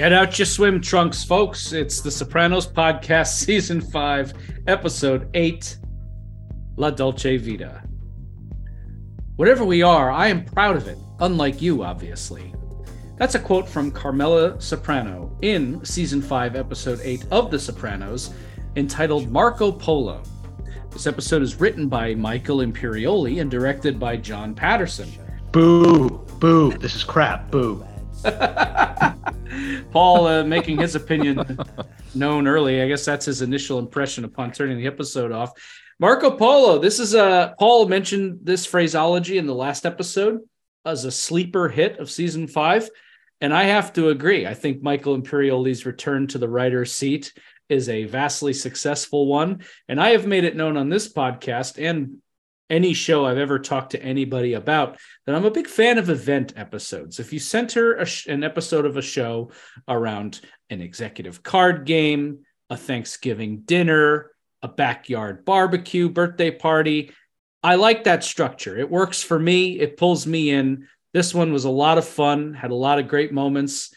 Get out your swim trunks, folks. It's the Sopranos podcast, season five, episode eight La Dolce Vita. Whatever we are, I am proud of it, unlike you, obviously. That's a quote from Carmela Soprano in season five, episode eight of The Sopranos, entitled Marco Polo. This episode is written by Michael Imperioli and directed by John Patterson. Boo, boo, this is crap, boo. Paul uh, making his opinion known early. I guess that's his initial impression upon turning the episode off. Marco Polo. This is a uh, Paul mentioned this phraseology in the last episode as a sleeper hit of season five, and I have to agree. I think Michael Imperioli's return to the writer's seat is a vastly successful one, and I have made it known on this podcast and any show I've ever talked to anybody about that I'm a big fan of event episodes. If you center sh- an episode of a show around an executive card game, a Thanksgiving dinner, a backyard barbecue, birthday party, I like that structure. It works for me, it pulls me in. This one was a lot of fun, had a lot of great moments.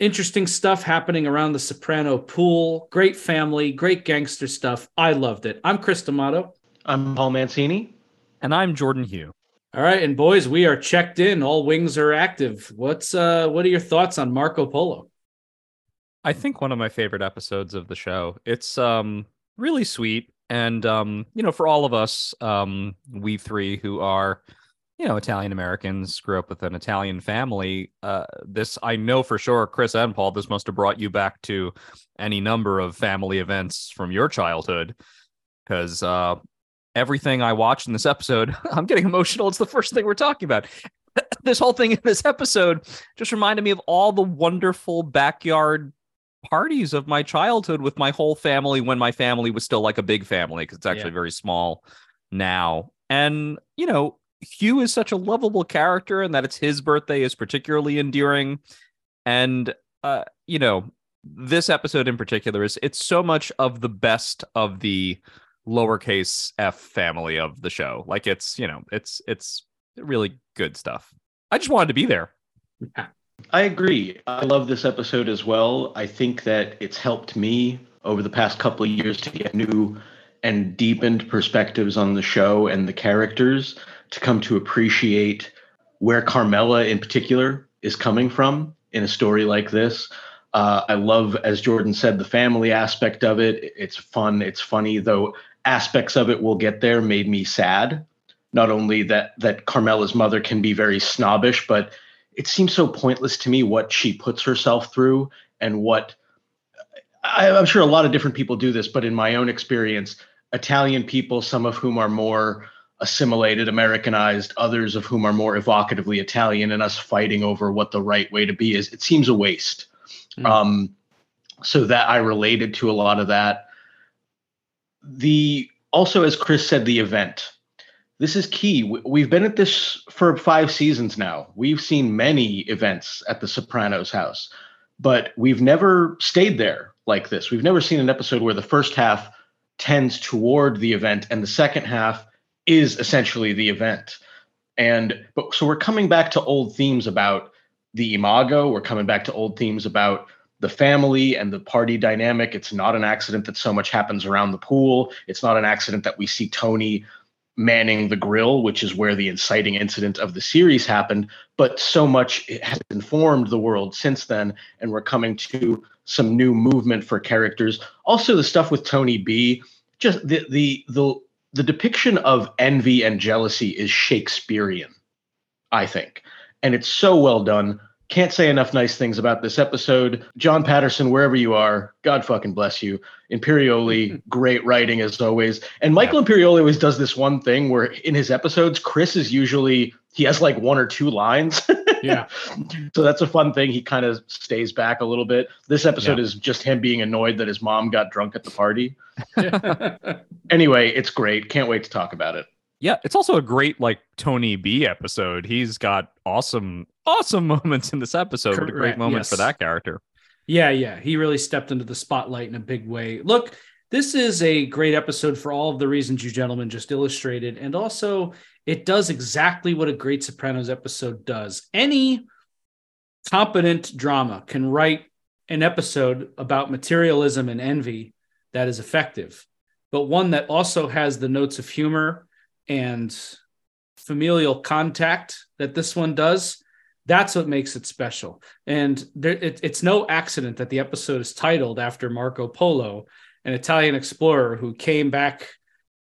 Interesting stuff happening around the Soprano pool. Great family, great gangster stuff. I loved it. I'm Chris D'Amato. I'm Paul Mancini. And I'm Jordan Hugh. All right, and boys, we are checked in. All wings are active. What's uh what are your thoughts on Marco Polo? I think one of my favorite episodes of the show. It's um really sweet and um you know for all of us um we three who are you know Italian Americans grew up with an Italian family uh this I know for sure Chris and Paul this must have brought you back to any number of family events from your childhood because uh everything I watched in this episode, I'm getting emotional. It's the first thing we're talking about. this whole thing in this episode just reminded me of all the wonderful backyard parties of my childhood with my whole family when my family was still like a big family because it's actually yeah. very small now. And, you know, Hugh is such a lovable character and that it's his birthday is particularly endearing. And, uh, you know, this episode in particular is it's so much of the best of the lowercase f family of the show. Like it's, you know, it's it's really good stuff. I just wanted to be there. I agree. I love this episode as well. I think that it's helped me over the past couple of years to get new and deepened perspectives on the show and the characters to come to appreciate where Carmela in particular is coming from in a story like this. Uh, I love, as Jordan said, the family aspect of it. It's fun, it's funny, though aspects of it we'll get there made me sad. Not only that that Carmela's mother can be very snobbish, but it seems so pointless to me what she puts herself through and what I, am sure a lot of different people do this, but in my own experience, Italian people, some of whom are more assimilated, Americanized, others of whom are more evocatively Italian, and us fighting over what the right way to be is, it seems a waste. Mm. Um, so that I related to a lot of that the also as Chris said, the event. This is key. We've been at this for five seasons now. We've seen many events at the Sopranos house, but we've never stayed there like this. We've never seen an episode where the first half tends toward the event and the second half is essentially the event. And but so we're coming back to old themes about the imago. We're coming back to old themes about the family and the party dynamic. It's not an accident that so much happens around the pool. It's not an accident that we see Tony manning the grill, which is where the inciting incident of the series happened. But so much has informed the world since then, and we're coming to some new movement for characters. Also, the stuff with Tony B. Just the the the the depiction of envy and jealousy is Shakespearean, I think, and it's so well done. Can't say enough nice things about this episode. John Patterson, wherever you are, God fucking bless you. Imperioli, great writing as always. And Michael yeah. Imperioli always does this one thing where in his episodes, Chris is usually he has like one or two lines. yeah. So that's a fun thing. He kind of stays back a little bit. This episode yeah. is just him being annoyed that his mom got drunk at the party. anyway, it's great. Can't wait to talk about it. Yeah, it's also a great like Tony B episode. He's got awesome, awesome moments in this episode. Correct. What a great moment yes. for that character. Yeah, yeah. He really stepped into the spotlight in a big way. Look, this is a great episode for all of the reasons you gentlemen just illustrated. And also, it does exactly what a great Sopranos episode does. Any competent drama can write an episode about materialism and envy that is effective, but one that also has the notes of humor and familial contact that this one does, that's what makes it special. And there, it, it's no accident that the episode is titled after Marco Polo, an Italian explorer who came back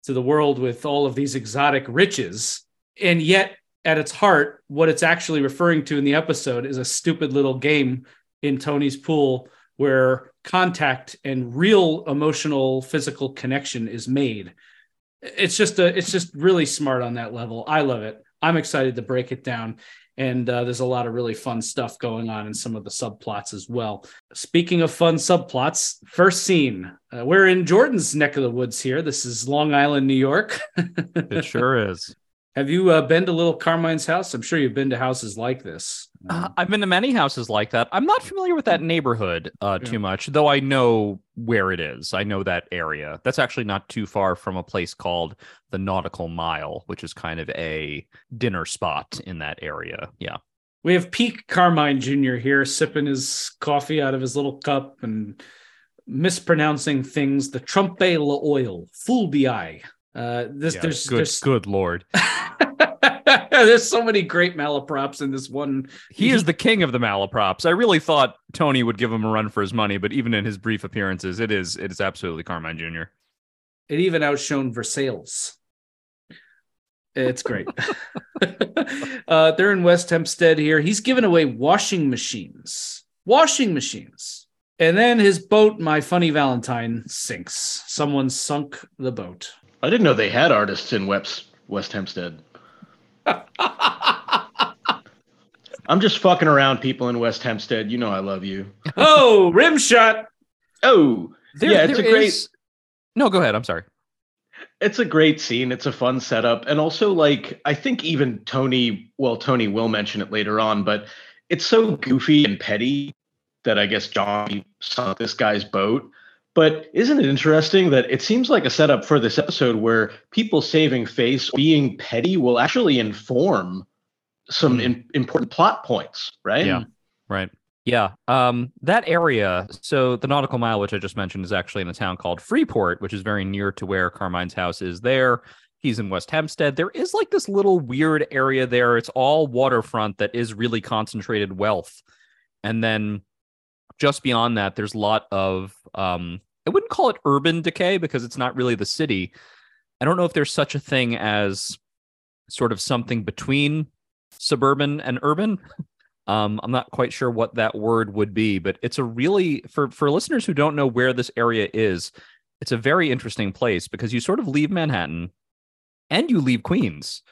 to the world with all of these exotic riches. And yet, at its heart, what it's actually referring to in the episode is a stupid little game in Tony's pool where contact and real emotional physical connection is made it's just a it's just really smart on that level i love it i'm excited to break it down and uh, there's a lot of really fun stuff going on in some of the subplots as well. Speaking of fun subplots first scene uh, we're in jordan's neck of the woods here. This is long island new york. It sure is. Have you uh, been to little carmine's house? I'm sure you've been to houses like this uh, I've been to many houses like that. I'm not familiar with that neighborhood uh, yeah. too much, though I know where it is. I know that area. That's actually not too far from a place called the Nautical Mile, which is kind of a dinner spot in that area. Yeah. We have Peak Carmine Jr. here sipping his coffee out of his little cup and mispronouncing things. The Trumpe la oil, full bi. Uh, this yeah, there's good, there's, good lord. There's so many great malaprops in this one. He is the king of the malaprops. I really thought Tony would give him a run for his money, but even in his brief appearances, it is it is absolutely Carmine Jr. It even outshone Versailles. It's great. uh, they're in West Hempstead here. He's giving away washing machines. Washing machines. And then his boat, My Funny Valentine, sinks. Someone sunk the boat. I didn't know they had artists in West West Hempstead. I'm just fucking around people in West Hempstead. You know I love you. Oh, rim shot. Oh, there, yeah, it's a great. Is... No, go ahead. I'm sorry. It's a great scene. It's a fun setup, and also like I think even Tony. Well, Tony will mention it later on, but it's so goofy and petty that I guess John sunk this guy's boat. But isn't it interesting that it seems like a setup for this episode where people saving face, being petty, will actually inform some mm. in, important plot points, right? Yeah, right. Yeah, um, that area. So the nautical mile, which I just mentioned, is actually in a town called Freeport, which is very near to where Carmine's house is. There, he's in West Hempstead. There is like this little weird area there. It's all waterfront that is really concentrated wealth, and then just beyond that, there's a lot of um, I wouldn't call it urban decay because it's not really the city. I don't know if there's such a thing as sort of something between suburban and urban. Um, I'm not quite sure what that word would be, but it's a really for for listeners who don't know where this area is. It's a very interesting place because you sort of leave Manhattan and you leave Queens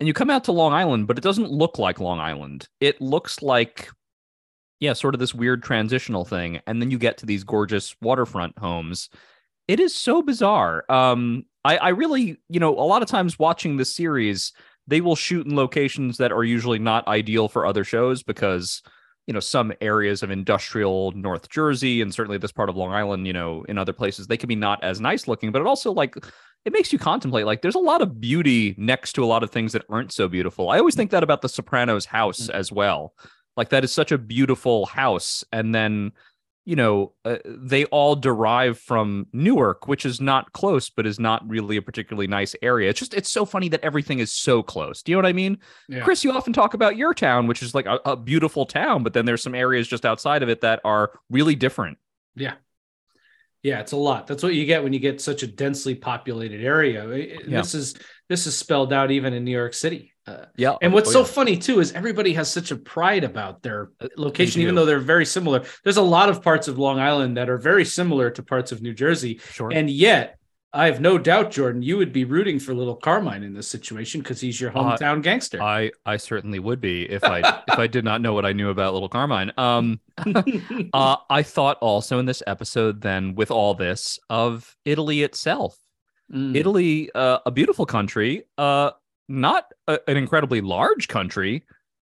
and you come out to Long Island, but it doesn't look like Long Island. It looks like yeah, sort of this weird transitional thing, and then you get to these gorgeous waterfront homes. It is so bizarre. Um, I, I really, you know, a lot of times watching this series, they will shoot in locations that are usually not ideal for other shows because you know some areas of industrial north jersey and certainly this part of long island you know in other places they can be not as nice looking but it also like it makes you contemplate like there's a lot of beauty next to a lot of things that aren't so beautiful i always think that about the sopranos house mm. as well like that is such a beautiful house and then you know, uh, they all derive from Newark, which is not close, but is not really a particularly nice area. It's just, it's so funny that everything is so close. Do you know what I mean? Yeah. Chris, you often talk about your town, which is like a, a, beautiful town, but then there's some areas just outside of it that are really different. Yeah. Yeah, it's a lot. That's what you get when you get such a densely populated area. Yeah. This is this is spelled out even in New York City. Uh, yeah. And what's oh, so yeah. funny too is everybody has such a pride about their uh, location, even though they're very similar. There's a lot of parts of Long Island that are very similar to parts of New Jersey. Sure. And yet, I have no doubt, Jordan, you would be rooting for little Carmine in this situation because he's your uh, hometown uh, gangster. I I certainly would be if I if I did not know what I knew about little Carmine. Um, uh, I thought also in this episode, then with all this of Italy itself. Mm. Italy, uh, a beautiful country, uh, not a, an incredibly large country,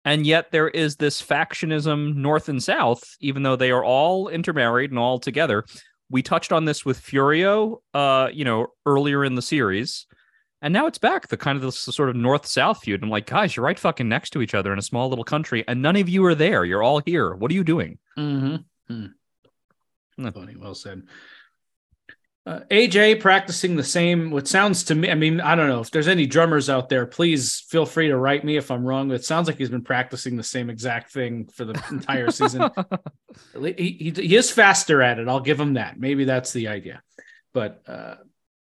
and yet there is this factionism north and south, even though they are all intermarried and all together. We touched on this with Furio, uh, you know, earlier in the series. And now it's back, the kind of this sort of north south feud. I'm like, guys, you're right fucking next to each other in a small little country, and none of you are there. You're all here. What are you doing? Mm-hmm. Hmm. Funny, well said. Uh, AJ practicing the same. What sounds to me, I mean, I don't know if there's any drummers out there. Please feel free to write me if I'm wrong. It sounds like he's been practicing the same exact thing for the entire season. he, he, he is faster at it. I'll give him that. Maybe that's the idea. But uh,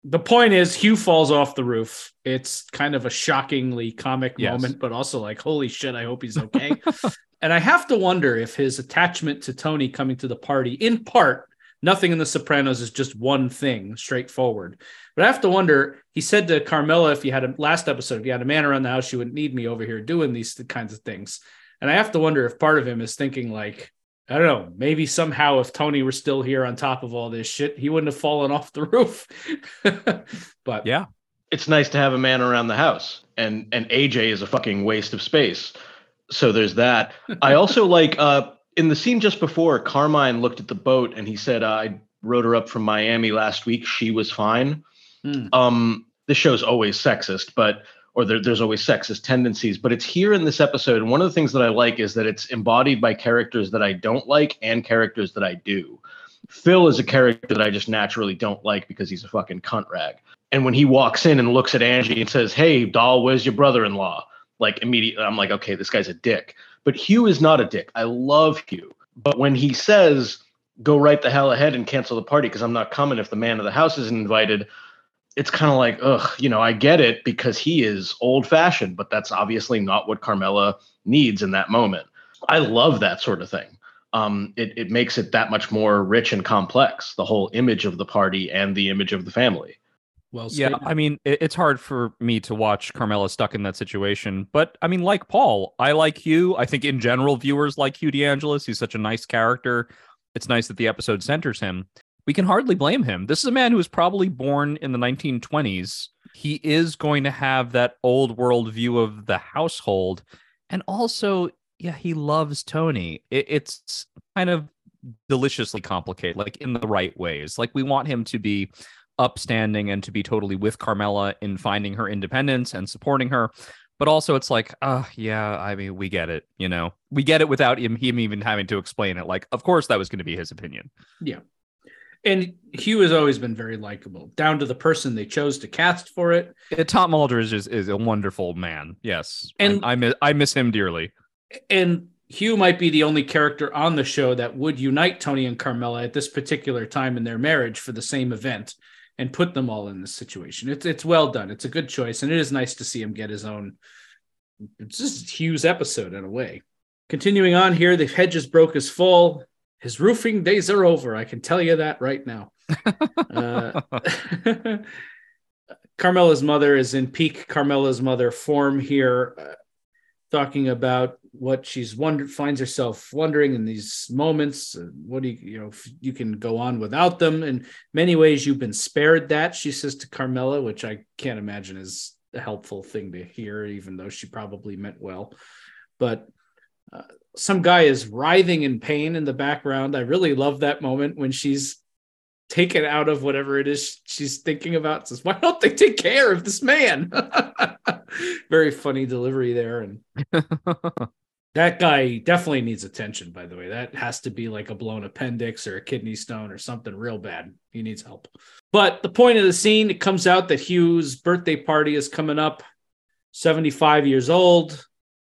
the point is, Hugh falls off the roof. It's kind of a shockingly comic Yes. moment, but also like, holy shit, I hope he's okay. and I have to wonder if his attachment to Tony coming to the party, in part, nothing in The Sopranos is just one thing, straightforward. But I have to wonder. He said to Carmela, if you had a last episode, if you had a man around the house, you wouldn't need me over here doing these kinds of things. And I have to wonder if part of him is thinking like, I don't know, maybe somehow if Tony were still here on top of all this shit, he wouldn't have fallen off the roof. but Yeah. it's nice to have a man around the house and and aj is a fucking waste of space so there's that i also like uh in the scene just before carmine looked at the boat and he said i rode her up from miami last week she was fine Hmm. um this show's always sexist but or there, there's always sexist tendencies but it's here in this episode and one of the things that i like is that it's embodied by characters that i don't like and characters that i do phil is a character that i just naturally don't like because he's a fucking cunt rag and when he walks in and looks at Angie and says, Hey, doll, where's your brother in law? Like immediately, I'm like, okay, this guy's a dick. But Hugh is not a dick. I love Hugh. But when he says, go right the hell ahead and cancel the party because I'm not coming if the man of the house isn't invited, it's kind of like, ugh, you know, I get it because he is old fashioned, but that's obviously not what Carmela needs in that moment. I love that sort of thing. Um, it, it makes it that much more rich and complex, the whole image of the party and the image of the family. Well, Yeah. I mean, it, it's hard for me to watch Carmela stuck in that situation, but I mean, like Paul, I like Hugh. I think in general, viewers like Hugh DeAngelis. He's such a nice character. It's nice that the episode centers him. We can hardly blame him. This is a man who was probably born in the 1920s. He is going to have that old world view of the household, and also, yeah, he loves Tony. It, it's kind of deliciously complicated, like in the right ways. Like we want him to be upstanding and to be totally with Carmela in finding her independence and supporting her. But also, it's like, uh, yeah, I mean, we get it, you know, we get it without him, him even having to explain it. Like, of course, that was going to be his opinion. Yeah. And Hugh has always been very likable, down to the person they chose to cast for it. Uh, Tom Mulder is just, is a wonderful man. Yes, And- and I miss I miss him dearly. and Hugh might be the only character on the show that would unite Tony and Carmela at this particular time in their marriage for the same event and put them all in this situation. It's it's well done. It's a good choice, and it is nice to see him get his own. It's just Hugh's episode in a way. Continuing on here, the hedges broke his fall. His roofing days are over. I can tell you that right now. Uh, Carmela's mother is in peak Carmela's mother form here, uh, talking about what she's wondered, finds herself wondering in these moments. what do you, you know, you can go on without them. In many ways, you've been spared that, she says to Carmela, which I can't imagine is a helpful thing to hear, even though she probably meant well. But uh, some guy is writhing in pain in the background. I really love that moment when she's taken out of whatever it is she's thinking about. Says, "Why don't they take care of this man?" Very funny delivery there, and that guy definitely needs attention. By the way, that has to be like a blown appendix or a kidney stone or something real bad. He needs help. But the point of the scene, it comes out that Hugh's birthday party is coming up. Seventy-five years old.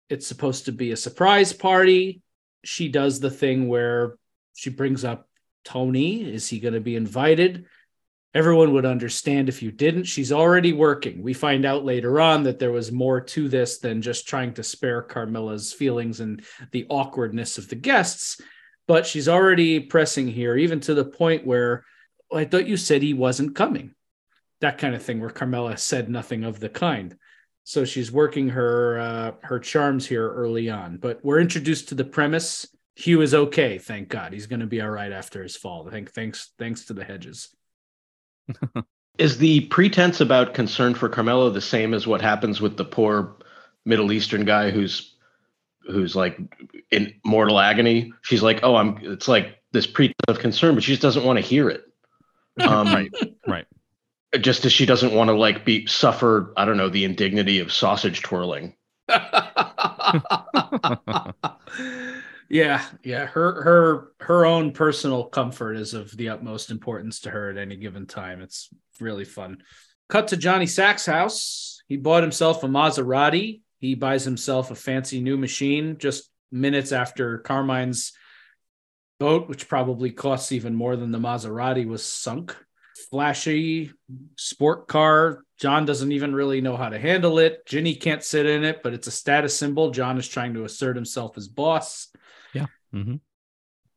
It's supposed to be a surprise party. She does the thing where she brings up Tony. Is he going to be invited? Everyone would understand if you didn't. She's already working. We find out later on that there was more to this than just trying to spare Carmela's feelings and the awkwardness of the guests. But she's already pressing here, even to the point where "Oh, I thought you said he wasn't coming. That kind of thing, where Carmela said nothing of the kind. So she's working her uh, her charms here early on. But we're introduced to the premise. Hugh is okay, thank God. He's going to be all right after his fall. I think thanks thanks to the hedges. Is the pretense about concern for Carmela the same as what happens with the poor Middle Eastern guy who's who's like in mortal agony? She's like, "Oh, I'm." It's like this pretense of concern, but she just doesn't want to hear it. Um, Right, right. just as she doesn't want to like be suffer i don't know the indignity of sausage twirling yeah yeah her her her own personal comfort is of the utmost importance to her at any given time it's really fun cut to johnny sack's house he bought himself a maserati he buys himself a fancy new machine just minutes after carmine's boat which probably costs even more than the maserati was sunk flashy sport car. John doesn't even really know how to handle it. Ginny can't sit in it, but it's a status symbol. John is trying to assert himself as boss. Mm-hmm.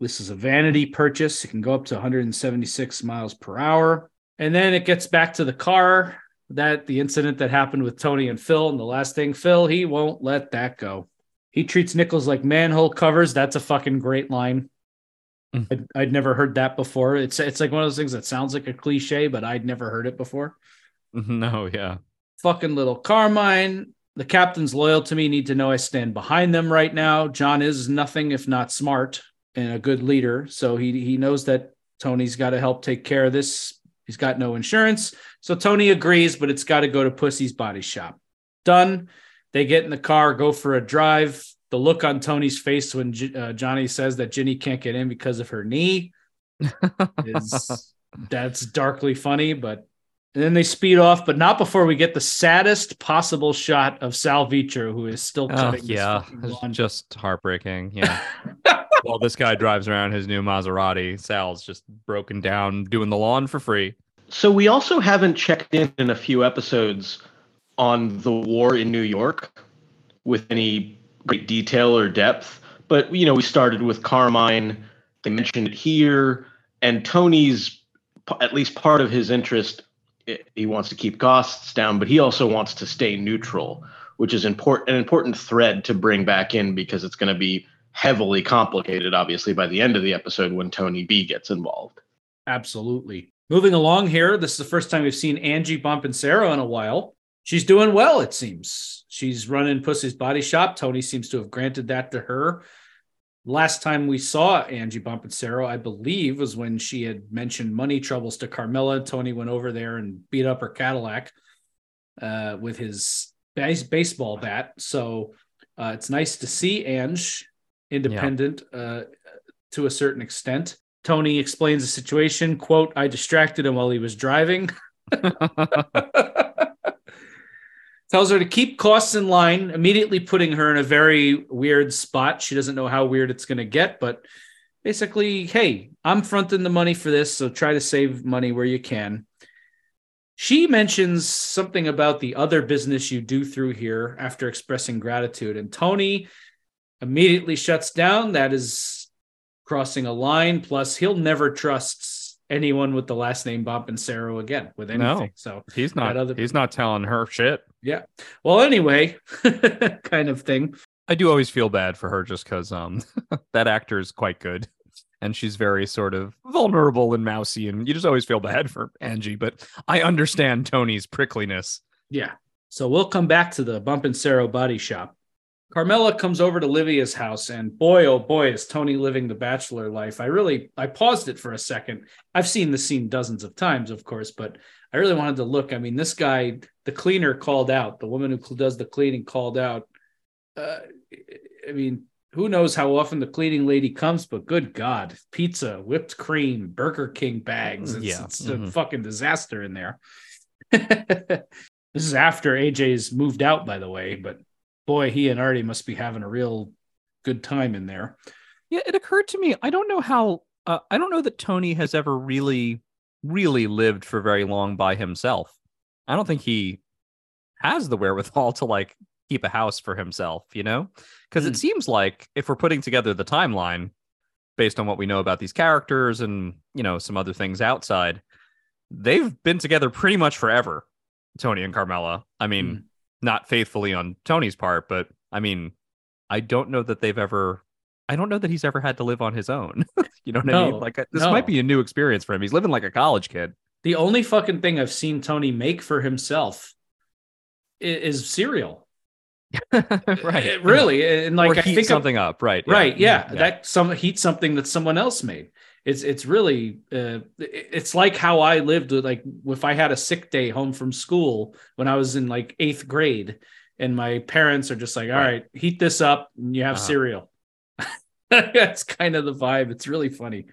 This is a vanity purchase. It can go up to 176 miles per hour. And then it gets back to the car that the incident that happened with Tony and Phil. And the last thing, Phil, he won't let that go. He treats nickels like manhole covers. That's a fucking great line. Mm. I'd, I'd, never heard that before. It's it's like one of those things that sounds like a cliche, but I'd never heard it before. No, yeah. Fucking little Carmine. The captain's loyal to me. Need to know I stand behind them right now. John is nothing if not smart and a good leader, so he he knows that Tony's got to help take care of this. He's got no insurance, so Tony agrees, but it's got to go to Pussy's body shop. Done. They get in the car, go for a drive the look on Tony's face when uh, Johnny says that Ginny can't get in because of her knee is that's darkly funny. But then they speed off, but not before we get the saddest possible shot of Sal Vitro, who is still oh, cutting. yeah, just heartbreaking. Yeah. While this guy drives around his new Maserati, Sal's just broken down doing the lawn for free. So we also haven't checked in in a few episodes on the war in New York with any great detail or depth. But you know, we started with Carmine. They mentioned it here, and Tony's at least part of his interest. He wants to keep costs down, but he also wants to stay neutral, which is important an important thread to bring back in because it's going to be heavily complicated, obviously, by the end of the episode when Tony B gets involved. Absolutely. Moving along here, this is the first time we've seen Angie Bonpensiero in a while she's doing well, it seems. She's running Pussy's Body Shop. Tony seems to have granted that to her. Last time we saw Angie Bonpensiero, I believe, was when she had mentioned money troubles to Carmela. Tony went over there and beat up her Cadillac uh, with his base- baseball bat. So uh, it's nice to see Ange independent yeah. uh, to a certain extent. Tony explains the situation. "Quote: I distracted him while he was driving." tells her to keep costs in line, immediately putting her in a very weird spot. She doesn't know how weird it's going to get, but basically, hey, I'm fronting the money for this, so try to save money where you can. She mentions something about the other business you do through here after expressing gratitude, and Tony immediately shuts down. That is crossing a line. Plus, he'll never trust anyone with the last name Bonpensiero again with anything. No, so he's not. Other... He's not telling her shit. Yeah. Well, anyway, kind of thing. I do always feel bad for her just because um that actor is quite good. And she's very sort of vulnerable and mousy, and you just always feel bad for Angie. But I understand Tony's prickliness. Yeah. So we'll come back to the Bonpensiero body shop. Carmela comes over to Livia's house, and boy, oh boy, is Tony living the bachelor life. I really, I paused it for a second. I've seen the scene dozens of times, of course, but I really wanted to look. I mean, this guy, the cleaner called out, the woman who does the cleaning called out. Uh, I mean, who knows how often the cleaning lady comes, but good God, pizza, whipped cream, Burger King bags. It's, yeah. it's mm-hmm. a fucking disaster in there. this is after AJ's moved out, by the way, but boy, he and Artie must be having a real good time in there. Yeah, it occurred to me. I don't know how. Uh, I don't know that Tony has ever really, really lived for very long by himself. I don't think he has the wherewithal to like keep a house for himself. You know, because mm. it hmm. seems like if we're putting together the timeline based on what we know about these characters and you know some other things outside, they've been together pretty much forever. Tony and Carmela. I mean. Mm not faithfully on Tony's part, but I mean, I don't know that they've ever. I don't know that he's ever had to live on his own. you know what no, I mean? Like uh, this no. might be a new experience for him. He's living like a college kid. The only fucking thing I've seen Tony make for himself is, is cereal. right. Really, and like or I think something up. Right. Yeah. Right. Yeah. yeah. That some heat something that someone else made. it's it's really uh, it's like how I lived with like if I had a sick day home from school when I was in like eighth grade, and my parents are just like, "All right, right heat this up and you have uh-huh. cereal." That's kind of the vibe. It's really funny.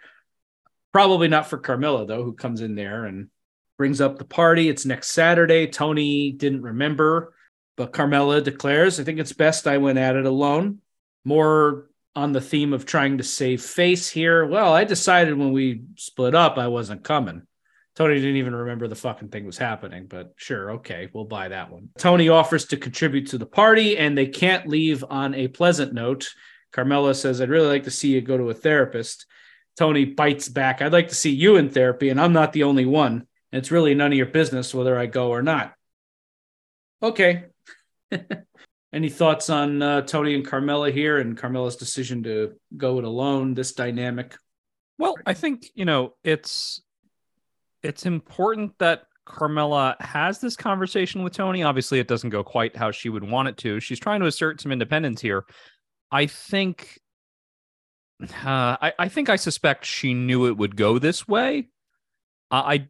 Probably not for Carmela though, who comes in there and brings up the party. It's next Saturday. Tony didn't remember, but Carmela declares, "I think it's best I went at it alone." More on the theme of trying to save face here. Well, I decided when we split up, I wasn't coming. Tony didn't even remember the fucking thing was happening, but sure, okay, we'll buy that one. Tony offers to contribute to the party, and they can't leave on a pleasant note. Carmela says, I'd really like to see you go to a therapist. Tony bites back, I'd like to see you in therapy, and I'm not the only one. It's really none of your business whether I go or not. Okay. Any thoughts on uh, Tony and Carmela here and Carmela's decision to go it alone? This dynamic. Well, I think you know it's it's important that Carmela has this conversation with Tony. Obviously, it doesn't go quite how she would want it to. She's trying to assert some independence here. I think, uh, I, I think I suspect she knew it would go this way. I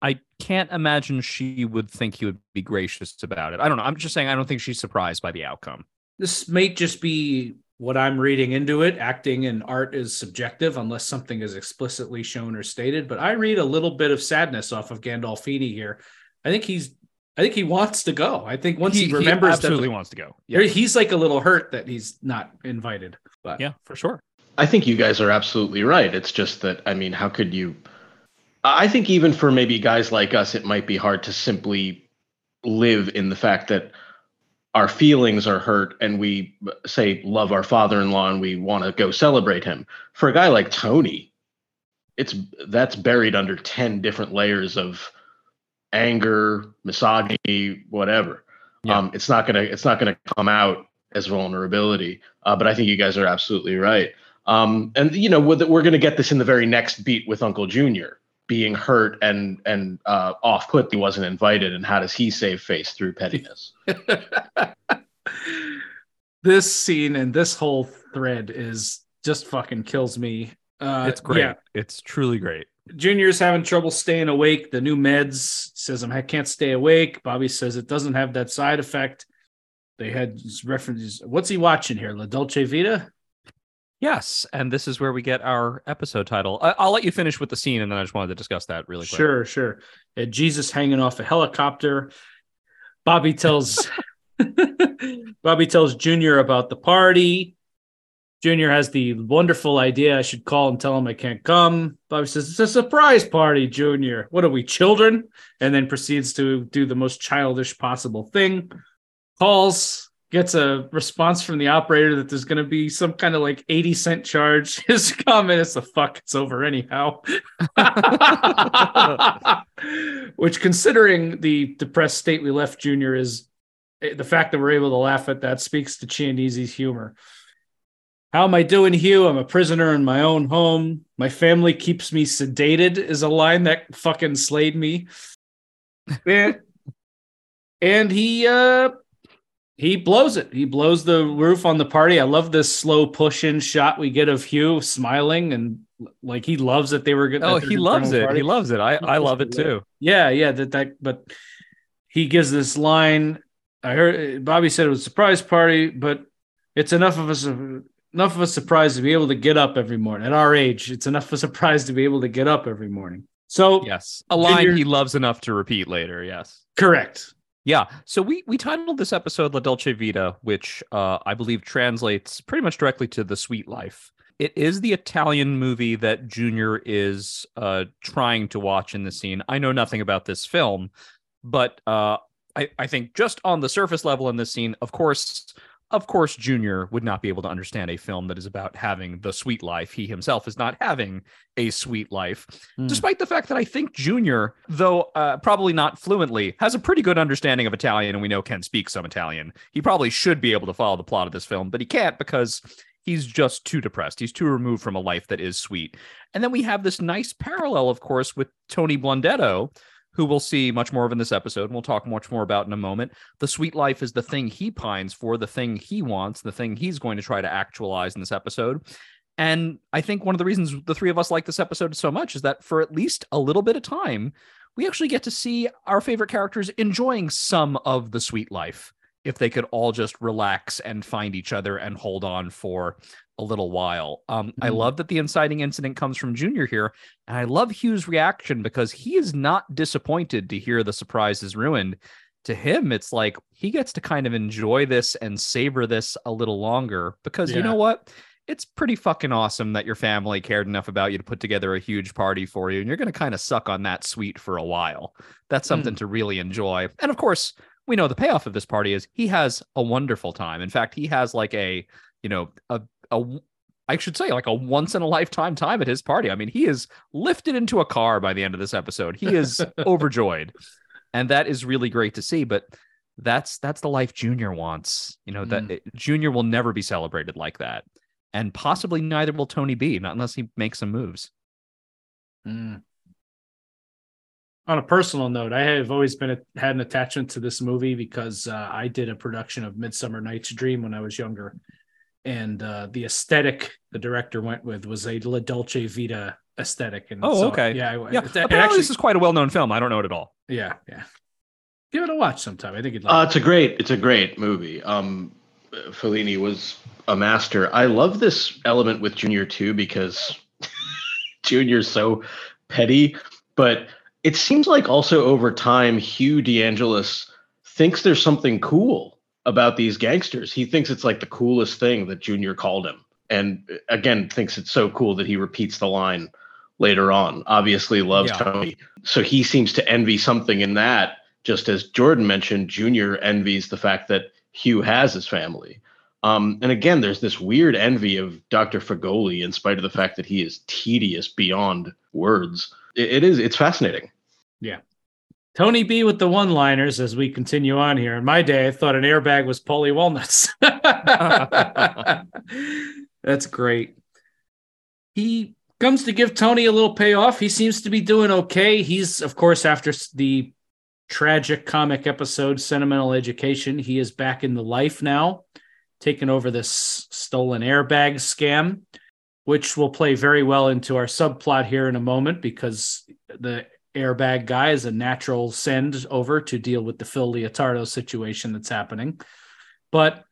I can't imagine she would think he would be gracious about it. I don't know. I'm just saying I don't think she's surprised by the outcome. This may just be what I'm reading into it. Acting and art is subjective unless something is explicitly shown or stated. But I read a little bit of sadness off of Gandolfini here. I think he's I think he wants to go. I think once he, he remembers he absolutely that the, wants to go. Yeah. He's like a little hurt that he's not invited. But yeah, for sure. I think you guys are absolutely right. It's just that I mean, how could you I think even for maybe guys like us, it might be hard to simply live in the fact that our feelings are hurt and we say love our father-in-law and we want to go celebrate him. For a guy like Tony, it's that's buried under 10 different layers of anger, misogyny, whatever. Yeah. Um, it's not gonna it's not gonna come out as vulnerability. Uh, but I think you guys are absolutely right. Um, and you know we're, we're going to get this in the very next beat with Uncle Junior being hurt and and uh, off put he wasn't invited and how does he save face through pettiness this scene and this whole thread is just fucking kills me uh, it's great yeah. it's truly great junior's having trouble staying awake the new meds says i can't stay awake bobby says it doesn't have that side effect they had references what's he watching here la dolce vita Yes, and this is where we get our episode title. I- will let you finish with the scene, and then I just wanted to discuss that really quick. Sure, sure. Uh, Jesus hanging off a helicopter. Bobby tells Bobby tells Junior about the party. Junior has the wonderful idea I should call and tell him I can't come. Bobby says it's a surprise party, Junior. What are we, children? And then proceeds to do the most childish possible thing. Calls gets a response from the operator that there's going to be some kind of like 80 cent charge. His comment is the fuck, it's over anyhow. Which, considering the depressed state we left Junior, is eh, the fact that we're able to laugh at that speaks to Chianese's humor. How am I doing, Hugh? I'm a prisoner in my own home. My family keeps me sedated, is a line that fucking slayed me. and, and he uh he blows it. He blows the roof on the party. I love this slow push in shot we get of Hugh smiling and like he loves that they were good. Oh, he loves it. Party. He loves it. I, I love it too. Yeah, yeah. That that but he gives this line. I heard Bobby said it was a surprise party, but it's enough of us enough of a surprise to be able to get up every morning. At our age, it's enough of a surprise to be able to get up every morning. So yes, a line he loves enough to repeat later. Yes, correct. Yeah. So we we titled this episode La Dolce Vita, which uh, I believe translates pretty much directly to the sweet life. It is the Italian movie that Junior is uh, trying to watch in the scene. I know nothing about this film, but uh, I, I think just on the surface level in this scene, of course, of course, Junior would not be able to understand a film that is about having the sweet life. He himself is not having a sweet life, mm. despite the fact that I think Junior, though uh, probably not fluently, has a pretty good understanding of Italian, and we know can speak some Italian. He probably should be able to follow the plot of this film, but he can't because he's just too depressed. He's too removed from a life that is sweet. And then we have this nice parallel, of course, with Tony Blundetto, who we'll see much more of in this episode, and we'll talk much more about in a moment. The sweet life is the thing he pines for, the thing he wants, the thing he's going to try to actualize in this episode. And I think one of the reasons the three of us like this episode so much is that for at least a little bit of time, we actually get to see our favorite characters enjoying some of the sweet life if they could all just relax and find each other and hold on for a little while. Um, mm-hmm. I love that the inciting incident comes from Junior here, and I love Hugh's reaction because he is not disappointed to hear the surprise is ruined. To him, it's like he gets to kind of enjoy this and savor this a little longer because yeah. you know what? It's pretty fucking awesome that your family cared enough about you to put together a huge party for you, and you're going to kind of suck on that sweet for a while. That's something mm. to really enjoy. And of course, we know the payoff of this party is he has a wonderful time. In fact, he has like a, you know, a a I should say like a once in a lifetime time at his party. I mean, he is lifted into a car by the end of this episode. He is overjoyed. And that is really great to see, but that's that's the life Junior wants. You know, that mm. Junior will never be celebrated like that. And possibly neither will Tony B, not unless he makes some moves. Mm. On a personal note, I have always been a, had an attachment to this movie because uh, I did a production of Midsummer Night's Dream when I was younger, and uh, the aesthetic the director went with was a La Dolce Vita aesthetic. And oh, so, okay, yeah, yeah. It, Apparently, actually, this is quite a well-known film. I don't know it at all. Yeah, yeah. Give it a watch sometime. I think it's. Like uh, it's a great, it's a great movie. Um, Fellini was a master. I love this element with Junior too because Junior's so petty, but it seems like also over time Hugh DeAngelis thinks there's something cool about these gangsters. He thinks it's like the coolest thing that Junior called him. And again, thinks it's so cool that he repeats the line later on. Obviously loves yeah. Tony. So he seems to envy something in that, just as Jordan mentioned, Junior envies the fact that Hugh has his family. Um, and again, there's this weird envy of Dr. Fegoli in spite of the fact that he is tedious beyond words. it, it is, it's fascinating. Yeah. Tony B with the one liners as we continue on here. In my day, I thought an airbag was Paulie Walnuts. That's great. He comes to give Tony a little payoff. He seems to be doing okay. He's, of course, after the tragic comic episode, Sentimental Education, he is back in the life now, taking over this stolen airbag scam, which will play very well into our subplot here in a moment because the airbag guy is a natural send over to deal with the Phil Leotardo situation that's happening. But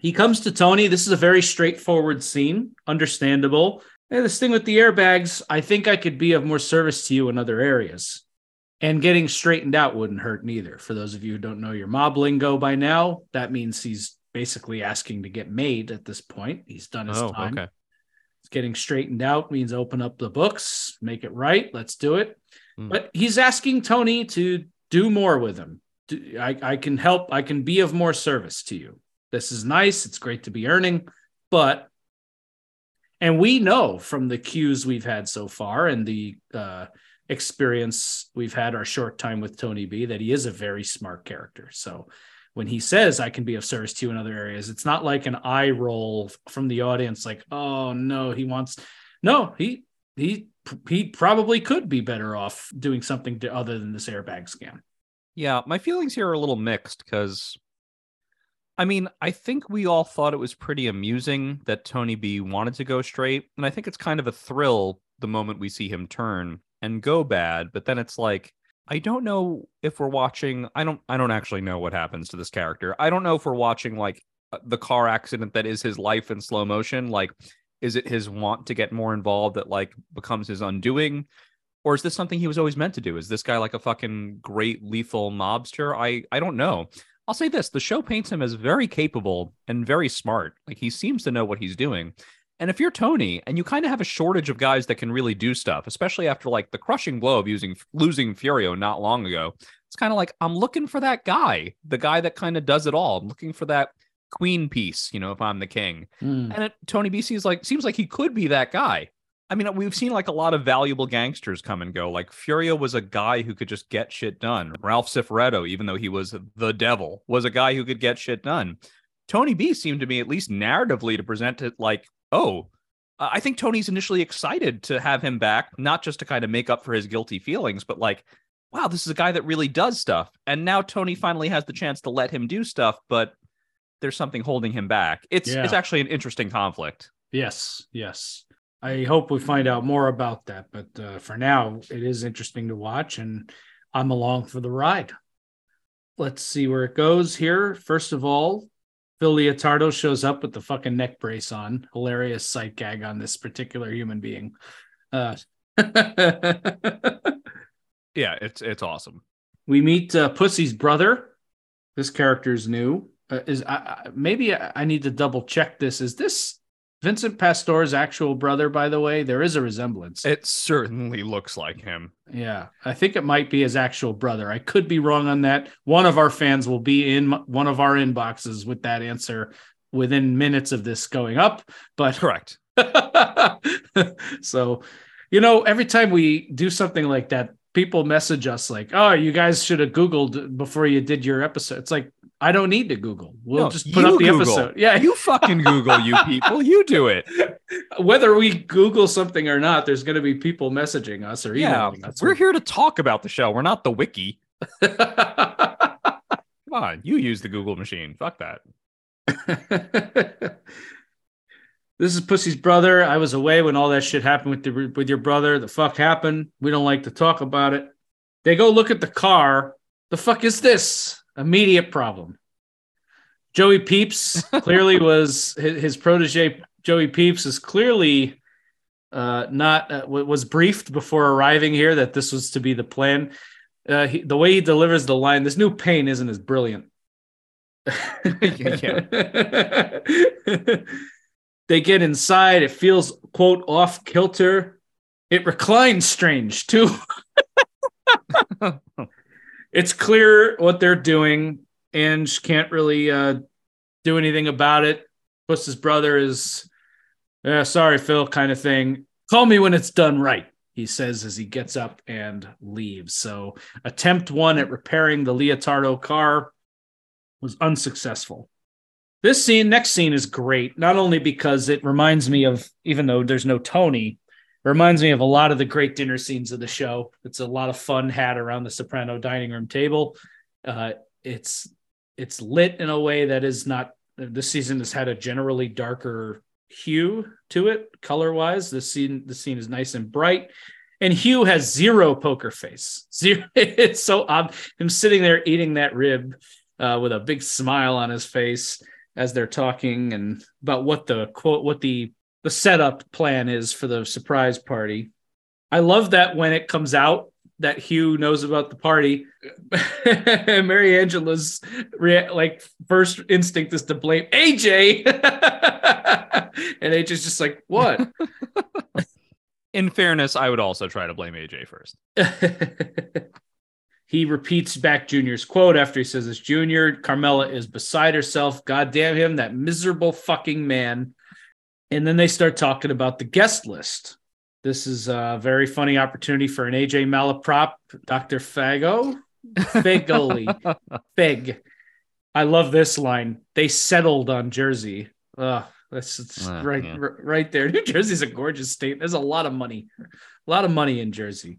he comes to Tony. This is a very straightforward scene, understandable. Hey, this thing with the airbags, I think I could be of more service to you in other areas. And getting straightened out wouldn't hurt neither. For those of you who don't know your mob lingo by now, that means he's basically asking to get made at this point. He's done his oh, time. Okay. Getting straightened out means open up the books, make it right. Let's do it. Mm. But he's asking Tony to do more with him. I, I can help. I can be of more service to you. This is nice. It's great to be earning, but and we know from the cues we've had so far and the uh, experience we've had our short time with Tony B that he is a very smart character. So when he says I can be of service to you in other areas, it's not like an eye roll from the audience, like, oh no, he wants no, he he he probably could be better off doing something to, other than this airbag scam. Yeah, my feelings here are a little mixed because I mean, I think we all thought it was pretty amusing that Tony B wanted to go straight. And I think it's kind of a thrill the moment we see him turn and go bad. But then it's like, I don't know if we're watching. I don't. I don't actually know what happens to this character. I don't know if we're watching like uh, the car accident that is his life in slow motion. Like, is it his want to get more involved that like becomes his undoing? Or is this something he was always meant to do? Is this guy like a fucking great lethal mobster? I I don't know. I'll say this, the show paints him as very capable and very smart. Like he seems to know what he's doing. And if you're Tony and you kind of have a shortage of guys that can really do stuff, especially after like the crushing blow of using losing Furio not long ago, it's kind of like I'm looking for that guy, the guy that kind of does it all. I'm looking for that queen piece, you know, if I'm the king. Mm. And it, Tony BC is like, seems like he could be that guy. I mean, we've seen like a lot of valuable gangsters come and go. Like Furio was a guy who could just get shit done. Ralph Cifaretto, even though he was the devil, was a guy who could get shit done. Tony B seemed to me, at least narratively, to present it like, oh, I think Tony's initially excited to have him back, not just to kind of make up for his guilty feelings, but like, wow, this is a guy that really does stuff. And now Tony finally has the chance to let him do stuff, but there's something holding him back. It's yeah. it's actually an interesting conflict. Yes, yes. I hope we find out more about that. But uh, for now, it is interesting to watch, and I'm along for the ride. Let's see where it goes here. First of all, Phil Leotardo shows up with the fucking neck brace on. Hilarious sight gag on this particular human being. Uh, Yeah, it's it's awesome. we meet uh, Pussy's brother. This character is new. Uh, is I, I, maybe I, I need to double check this. Is this Vincent Pastore's actual brother? By the way, there is a resemblance. It certainly looks like him. Yeah, I think it might be his actual brother. I could be wrong on that. One of our fans will be in one of our inboxes with that answer within minutes of this going up. But Correct. so, you know, every time we do something like that, people message us like, "Oh, you guys should have Googled before you did your episode." It's like I don't need to Google. We'll No, just put up the Google. episode. Yeah, You fucking Google, you people. You do it. whether we Google something or not, there's going to be people messaging us or Yeah, emailing us. we're here to talk about the show. We're not the wiki. Come on, you use the Google machine. Fuck that. this is Pussy's brother. I was away when all that shit happened with the, with your brother. The fuck happened? We don't like to talk about it. They go look at the car. The fuck is this? Immediate problem. Joey Peeps clearly was his, his protege. Joey Peeps is clearly uh, not uh, w- was briefed before arriving here that this was to be the plan. Uh, he, the way he delivers the line, this new pain isn't as brilliant. they get inside. It feels quote off kilter. It reclines strange too. It's clear what they're doing. Ange can't really uh, do anything about it. Puss's brother is, sorry, Phil, kind of thing. Call me when it's done right, he says as he gets up and leaves. So, attempt one at repairing the Leotardo car was unsuccessful. This scene, next scene is great, not only because it reminds me of, even though there's no Tony, reminds me of a lot of the great dinner scenes of the show. It's a lot of fun had around the Soprano dining room table. Uh, it's it's lit in a way that is not. This season has had a generally darker hue to it, color wise. This scene the scene is nice and bright, and Hugh has zero poker face. Zero. It's so odd. Him sitting there eating that rib uh, with a big smile on his face as they're talking and about what the quote what the the setup plan is for the surprise party. I love that when it comes out that Hugh knows about the party, Mary Angela's rea- like first instinct is to blame AJ, and AJ's just like, "What?" In fairness, I would also try to blame AJ first. he repeats back Junior's quote after he says it's Junior. Carmela is beside herself. God damn him, that miserable fucking man. And then they start talking about the guest list. This is a very funny opportunity for an AJ Malaprop, Dr. Fago. Fagoli. Fig. I love this line. They settled on Jersey. Ugh, that's it's Uh, right, yeah. r- right there. New Jersey's a gorgeous state. There's a lot of money, a lot of money in Jersey.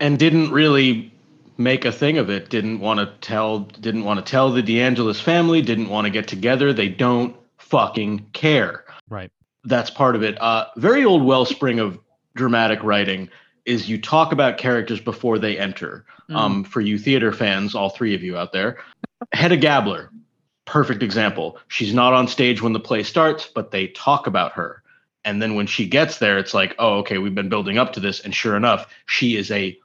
and didn't really make a thing of it didn't want to tell didn't want to tell the DeAngelis family didn't want to get together they don't fucking care Right. that's part of it. Uh very old wellspring of dramatic writing is you talk about characters before they enter. Mm. um for you theater fans all three of you out there Hedda Gabler perfect example. She's not on stage when the play starts but they talk about her. And then when she gets there it's like oh okay we've been building up to this and sure enough she is a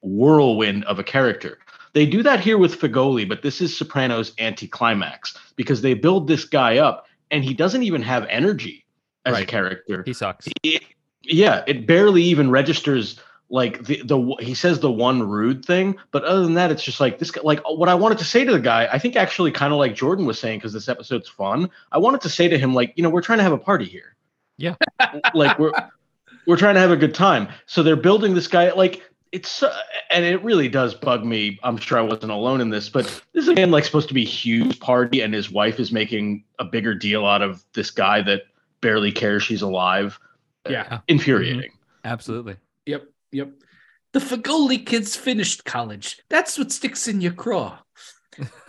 whirlwind of a character. They do that here with Fegoli, but this is Sopranos anticlimax because they build this guy up and he doesn't even have energy as a character He sucks. it, yeah, it barely even registers. Like the the he says the one rude thing, but other than that, it's just like this. guy- Like what I wanted to say to the guy, I think actually kind of like Jordan was saying because this episode's fun. I wanted to say to him like, you know, we're trying to have a party here. Yeah. like we're we're trying to have a good time. So they're building this guy like it's uh, and it really does bug me. I'm sure I wasn't alone in this, but this is again like supposed to be Hugh's party, and his wife is making a bigger deal out of this guy that barely cares she's alive. Yeah. Infuriating. Absolutely. Yep. Yep. The Fegoli kids finished college. That's what sticks in your craw.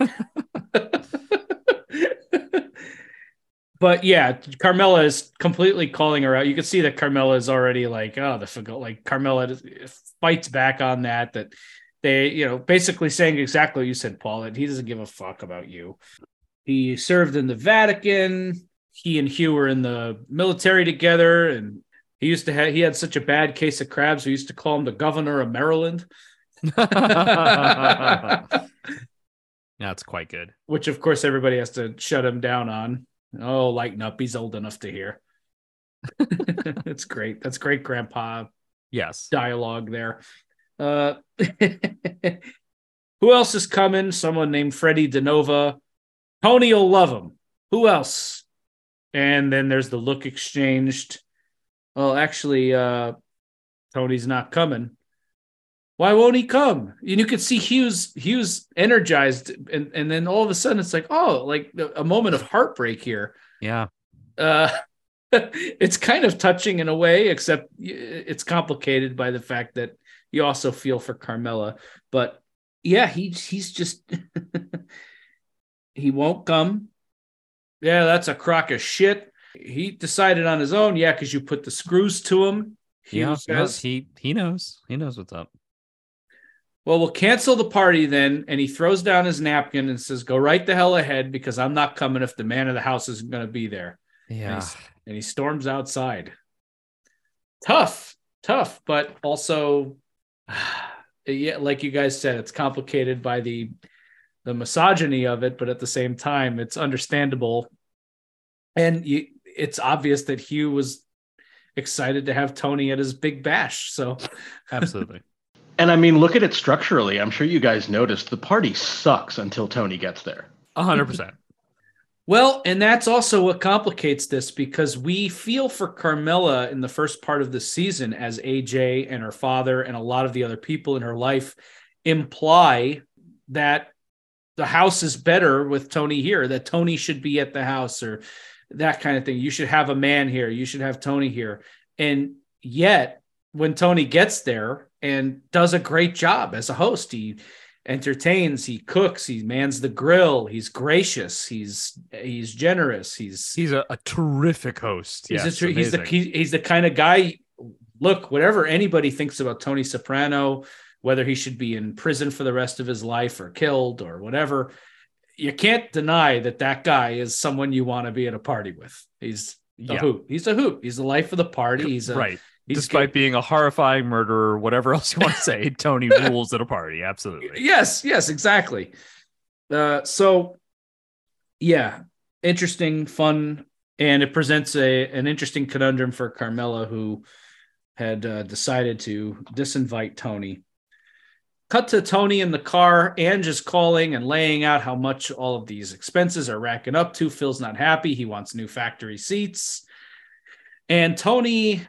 but yeah, Carmela is completely calling her out. You can see that Carmela is already like, oh, the like Carmela fights back on that. That they, you know, basically saying exactly what you said, Paul. That he doesn't give a fuck about you. He served in the Vatican. He and Hugh were in the military together, and he used to have. He had such a bad case of crabs. We used to call him the governor of Maryland. That's quite good. Which, of course, everybody has to shut him down on. Oh, lighten up. He's old enough to hear. That's great. That's great, Grandpa. Yes. Dialogue there. Uh, who else is coming? Someone named Freddie DeNova. Tony will love him. Who else? And then there's the look exchanged. Well, actually, uh, Tony's not coming why won't he come? And you could see Hughes Hughes energized, and and then all of a sudden it's like, oh, like a moment of heartbreak here. Yeah. Uh, it's kind of touching in a way, except it's complicated by the fact that you also feel for Carmela. But yeah, he he's just he won't come. Yeah, that's a crock of shit. He decided on his own. Yeah, because you put the screws to him. yeah, says. he he knows. He knows what's up. Well, we'll cancel the party then. And he throws down his napkin and says, Go right the hell ahead because I'm not coming if the man of the house isn't going to be there. Yeah. And, and, he storms outside. Tough, tough, but also, yeah, like you guys said, it's complicated by the the misogyny of it, but at the same time, it's understandable. And you, it's obvious that Hugh was excited to have Tony at his big bash. So, absolutely. And I mean, look at it structurally. I'm sure you guys noticed the party sucks until Tony gets there. hundred percent. Well, and that's also what complicates this because we feel for Carmela in the first part of the season as AJ and her father and a lot of the other people in her life imply that the house is better with Tony here, that Tony should be at the house or that kind of thing. You should have a man here. You should have Tony here. And yet, when Tony gets there, and does a great job as a host. He entertains, he cooks, he mans the grill, he's gracious, he's he's generous, he's he's a, a terrific host. He's yes, a, he's the he, he's the kind of guy. Look, whatever anybody thinks about Tony Soprano, whether he should be in prison for the rest of his life or killed or whatever, you can't deny that that guy is someone you want to be at a party with. He's a yeah. hoot. He's a hoot. He's the life of the party. He's a right. He's Despite good. being a horrifying murderer, whatever else you want to say, Tony rules at a party. Absolutely. Yes, yes, exactly. Uh, so, yeah, interesting, fun, and it presents a an interesting conundrum for Carmela, who had uh, decided to disinvite Tony. Cut to Tony in the car. Ange is calling and laying out how much all of these expenses are racking up to. Phil's not happy. He wants new factory seats. And Tony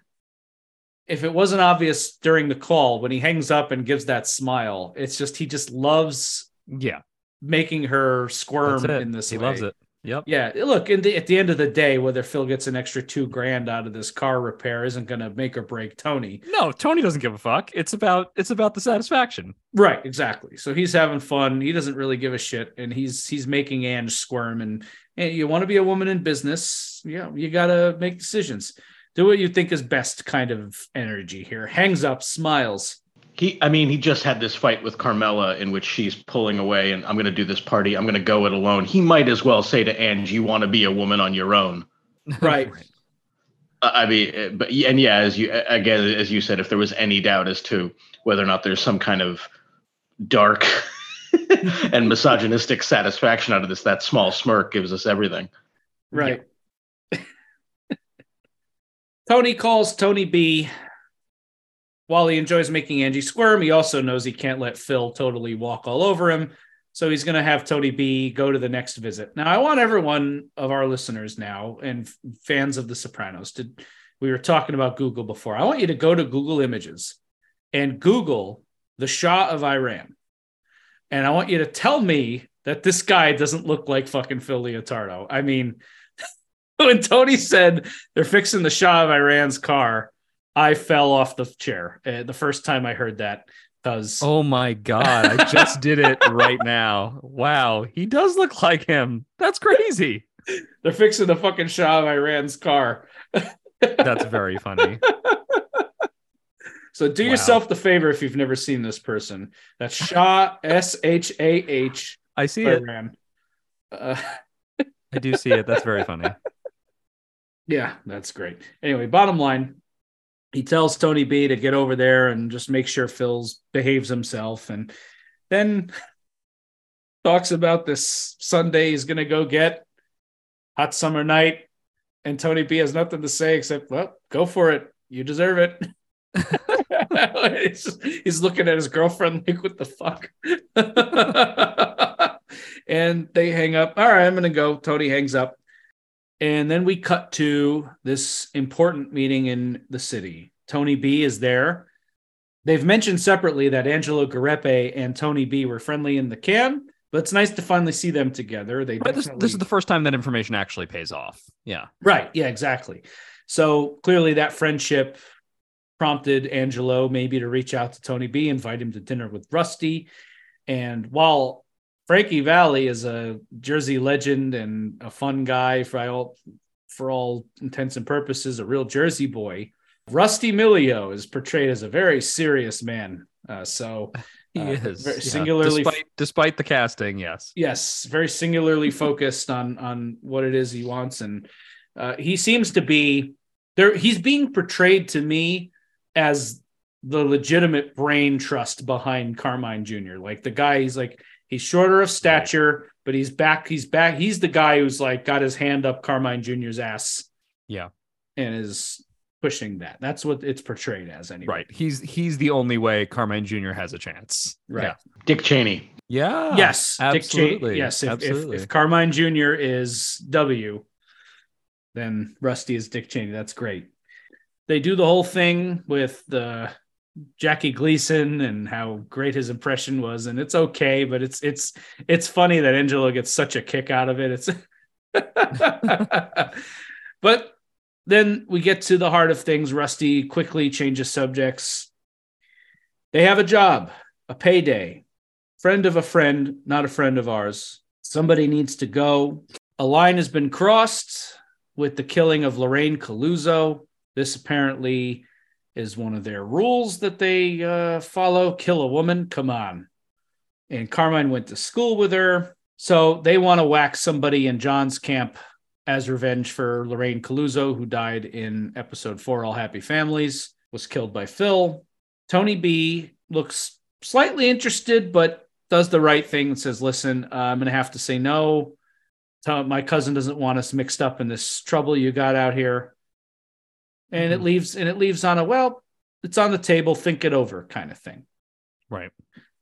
if it wasn't obvious during the call when he hangs up and gives that smile, it's just he just loves yeah making her squirm in this. He way. loves it. Yep. Yeah. Look, the, at the end of the day, whether Phil gets an extra two grand out of this car repair isn't going to make or break Tony. No, Tony doesn't give a fuck. It's about it's about the satisfaction. Right. Exactly. So he's having fun. He doesn't really give a shit, and he's he's making Ange squirm. And, and you want to be a woman in business, yeah, you got to make decisions do what you think is best kind of energy here. Hangs up, smiles. He, I mean, he just had this fight with Carmela in which she's pulling away, and I'm going to do this party. I'm going to go it alone. He might as well say to Ange, "You want to be a woman on your own." Right. I mean, eh, but and yeah, as you again, as you said, if there was any doubt as to whether or not there's some kind of dark and misogynistic satisfaction out of this, that small smirk gives us everything. Right. Tony calls Tony B. While he enjoys making Angie squirm, he also knows he can't let Phil totally walk all over him. So he's going to have Tony B go to the next visit. Now, I want everyone of our listeners now and fans of The Sopranos to, we were talking about Google before. I want you to go to Google Images and Google the Shah of Iran. And I want you to tell me that this guy doesn't look like fucking Phil Leotardo. I mean, when Tony said they're fixing the Shah of Iran's car, I fell off the chair uh, the first time I heard that. Because oh my god, I just did it right now. Wow, he does look like him. That's crazy. They're fixing the fucking Shah of Iran's car. That's very funny. So do Wow. yourself the favor if you've never seen this person. That's Shah S H A H I see it. Iran. Uh, I do see it. That's very funny. Yeah, that's great. Anyway, bottom line, he tells Tony B to get over there and just make sure Phil's behaves himself, and then talks about this Sunday he's gonna go get hot summer night, and Tony B has nothing to say except, "Well, go for it. You deserve it." he's, he's looking at his girlfriend like, "What the fuck?" and they hang up. All right, I'm gonna go. Tony hangs up. And then we cut to this important meeting in the city. Tony B is there. They've mentioned separately that Angelo Garepe and Tony B were friendly in the can, but it's nice to finally see them together. They But this, this is the first time that information actually pays off. Yeah. Right. Yeah, exactly. So clearly that friendship prompted Angelo maybe to reach out to Tony B, invite him to dinner with Rusty. And while Frankie Valli is a Jersey legend and a fun guy for all for all intents and purposes, a real Jersey boy, Rusty Millio is portrayed as a very serious man. Uh, so He Uh, is. very yeah. singularly- Despite, despite the casting, yes. yes very singularly focused on on what it is he wants and uh, he seems to be there he's being portrayed to me as the legitimate brain trust behind carmine jr like the guy he's like he's shorter of stature but he's back he's back he's the guy who's like got his hand up carmine jr's ass Yeah. and is pushing that that's what it's portrayed as anyway Right. He's he's the only way Carmine Jr. has a chance. right Dick Cheney. Yeah. Yeah. yes, Dick Cheney- absolutely. yes, if, if, Absolutely. if Carmine Jr. is W, then Rusty is Dick Cheney. That's great. They do the whole thing with the Jackie Gleason and how great his impression was, and it's okay, but it's it's it's funny that Angelo gets such a kick out of it. It's but then we get to the heart of things. Rusty quickly changes subjects. They have a job, a payday, friend of a friend, not a friend of ours. Somebody needs to go. A line has been crossed with the killing of Lorraine Calluzzo. This apparently is one of their rules that they uh, follow. Kill a woman, come on. And Carmine went to school with her. So they want to whack somebody in John's camp as revenge for Lorraine Calluzzo, who died in episode four, All Happy Families, was killed by Phil. Tony B looks slightly interested, but does the right thing and says, Listen, uh, I'm going to have to say no. My cousin doesn't want us mixed up in this trouble you got out here. And it Mhm. leaves and it leaves on a well, it's on the table, think it over kind of thing. Right.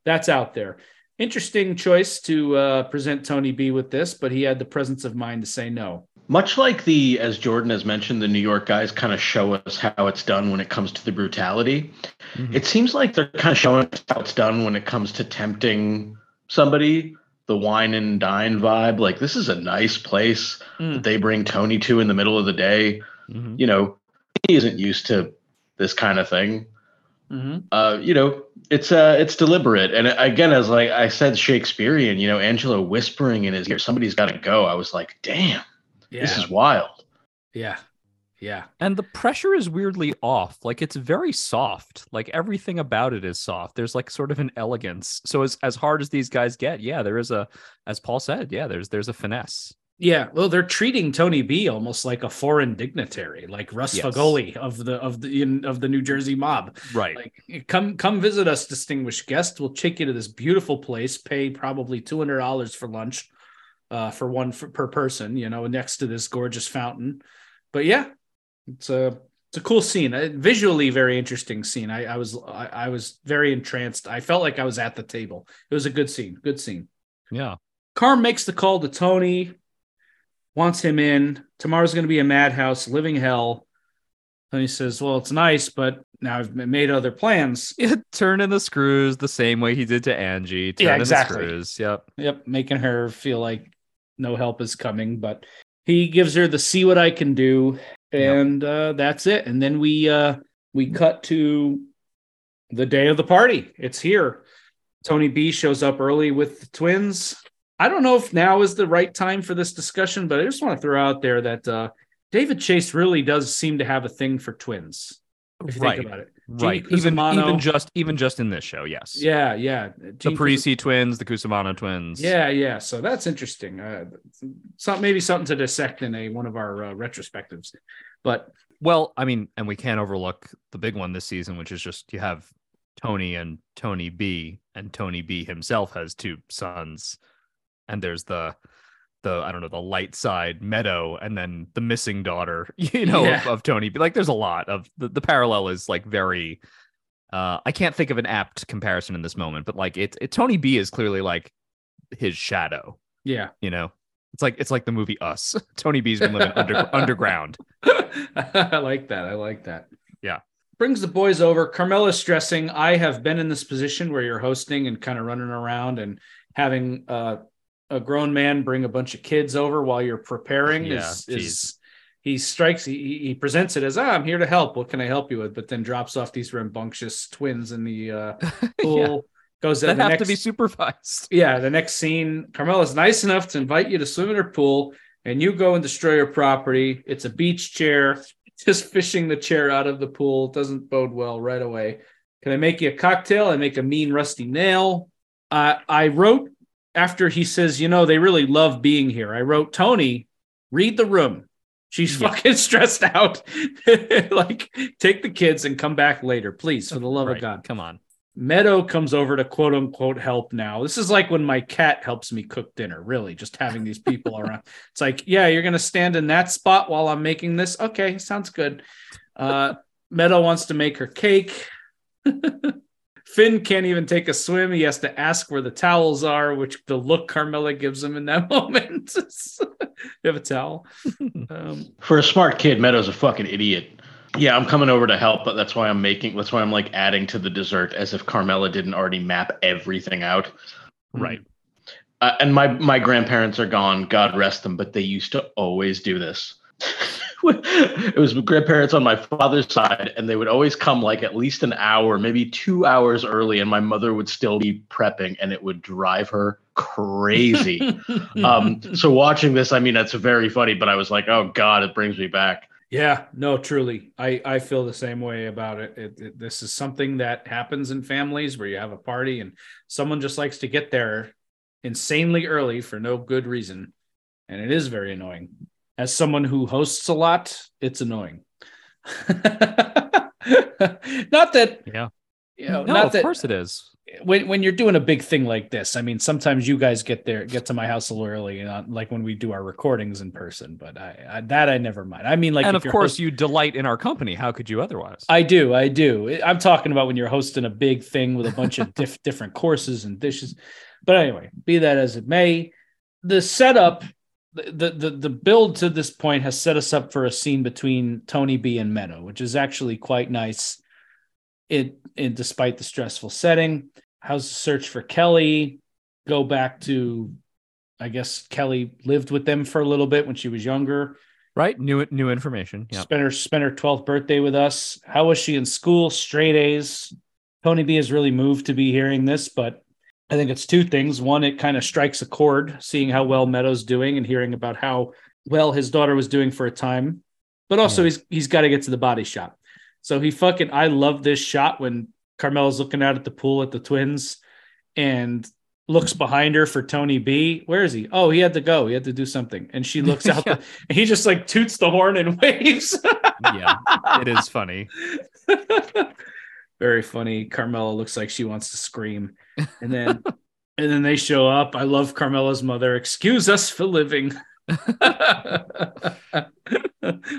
That's out there. Interesting choice to uh, present Tony B with this, but he had the presence of mind to say no. Much like the, as Jordan has mentioned, the New York guys kind of show us how it's done when it comes to the brutality. Mhm. It seems like they're kind of showing us how it's done when it comes to tempting somebody, the wine and dine vibe. Like, this is a nice place Mm. that they bring Tony to in the middle of the day. Mhm. You know, he isn't used to this kind of thing. Mhm. uh, you know, it's uh, it's deliberate. And again, as like I said, Shakespearean. You know, Angelo whispering in his ear, "Somebody's got to go." I was like, "Damn, Yeah. this is wild." yeah. Yeah. And the pressure is weirdly off. Like it's very soft. Like everything about it is soft. There's like sort of an elegance. So as as hard as these guys get, yeah, there is a as Paul said, yeah, there's there's a finesse. Yeah, well, they're treating Tony B almost like a foreign dignitary, like Russ Yes. Fegoli of the of the in, of the New Jersey mob. Right. Like, come come visit us, distinguished guest. We'll take you to this beautiful place. Pay probably two hundred dollars for lunch, uh, for one for, per person. You know, next to this gorgeous fountain. But yeah, it's a it's a cool scene. Uh, visually, very interesting scene. I, I was I, I was very entranced. I felt like I was at the table. It was a good scene. Good scene. yeah. Carm makes the call to Tony, wants him in. Tomorrow's going to be a madhouse, living hell. Tony says, Well, it's nice, but now I've made other plans. Yeah, turn in the screws the same way he did to Angie. Turn Yeah, in exactly. the screws. Yep. Yep, making her feel like no help is coming, but he gives her the see what I can do, and uh, that's it. And then we uh, we cut to the day of the party. It's here. Tony B shows up early with the twins. I don't know if now is the right time for this discussion, but I just want to throw out there that uh, David Chase really does seem to have a thing for twins. If you right. think about it, right. Gene Even Cusimano- even just even just in this show, yes. yeah, yeah, The Gene Cusi- Parisi twins, the Cusimano twins. Yeah, yeah. So that's interesting. Uh, some maybe something to dissect in a one of our uh, retrospectives. But Well, I mean, and we can't overlook the big one this season, which is just you have Tony and Tony B, and Tony B himself has two sons, and there's the the I don't know the light side Meadow, and then the missing daughter, you know, of, Yeah. of Tony B. Like, there's a lot of the, the parallel is like very. Uh, I can't think of an apt comparison in this moment, but like it, it Tony B is clearly like his shadow. yeah, You know, it's like it's like the movie Us. Tony B's been living under, underground. I like that. I like that. Yeah. Brings the boys over. Carmela's stressing. I have been in this position where you're hosting and kind of running around and having uh, a grown man bring a bunch of kids over while you're preparing. Yeah, is, is he strikes. He, he- presents it as, "Ah, I'm here to help. What can I help you with?" But then drops off these rambunctious twins in the uh, pool. yeah, Goes to that have next, to be supervised. yeah, the next scene, Carmela's nice enough to invite you to swim in her pool, and you go and destroy her property. It's a beach chair. Just fishing the chair out of the pool doesn't bode well right away. Can I make you a cocktail? I make a mean rusty nail. Uh, I wrote after he says, you know, they really love being here. I wrote, Tony, read the room. She's Yeah. fucking stressed out. like, take the kids and come back later, please, for the love Right, of God. Come on. Meadow comes over to quote unquote help now. This is like when my cat helps me cook dinner, really, just having these people around. It's like, yeah, you're going to stand in that spot while I'm making this. Okay, sounds good. Uh, Meadow wants to make her cake. Finn can't even take a swim. He has to ask where the towels are, which the look Carmela gives him in that moment. you have a towel. Um, For a smart kid, Meadows a fucking idiot. Yeah, I'm coming over to help, but that's why I'm making. That's why I'm like adding to the dessert, as if Carmela didn't already map everything out. Right. Uh, and my my grandparents are gone, God rest them, but they used to always do this. it was grandparents on my father's side, and they would always come like at least an hour, maybe two hours early, and my mother would still be prepping, and it would drive her crazy. um, so watching this, I mean, that's very funny, but I was like, oh God, it brings me back. Yeah, no, truly, I I feel the same way about it. It, it. This is something that happens in families where you have a party and someone just likes to get there insanely early for no good reason, and it is very annoying. As someone who hosts a lot, it's annoying. not that Yeah. you know, no, not of that course it is. when when you're doing a big thing like this, I mean, sometimes you guys get there, get to my house a little early, you know, like when we do our recordings in person. But I, I that I never mind. I mean, like, and of course, host- you delight in our company. How could you otherwise? I do, I do. I'm talking about when you're hosting a big thing with a bunch of diff- different courses and dishes. But anyway, be that as it may, the setup, the, the the build to this point has set us up for a scene between Tony B and Meadow, which is actually quite nice. It, it despite the stressful setting. How's the search for Kelly? Go back to, I guess Kelly lived with them for a little bit when she was younger. right? New new information. Yeah. Spent her spent her 12th birthday with us. How was she in school? Straight A's. Tony B is really moved to be hearing this, but I think it's two things. One, it kind of strikes a chord, seeing how well Meadows doing and hearing about how well his daughter was doing for a time. But also Yeah. he's he's got to get to the body shop. So he fucking I love this shot when Carmela's looking out at the pool at the twins and looks behind her for Tony B. Where is he? Oh, he had to go. He had to do something. And she looks out Yeah. the, and he just like toots the horn and waves. yeah, it is funny. Very funny. Carmela looks like she wants to scream. And then and then they show up. I love Carmela's mother. Excuse us for living.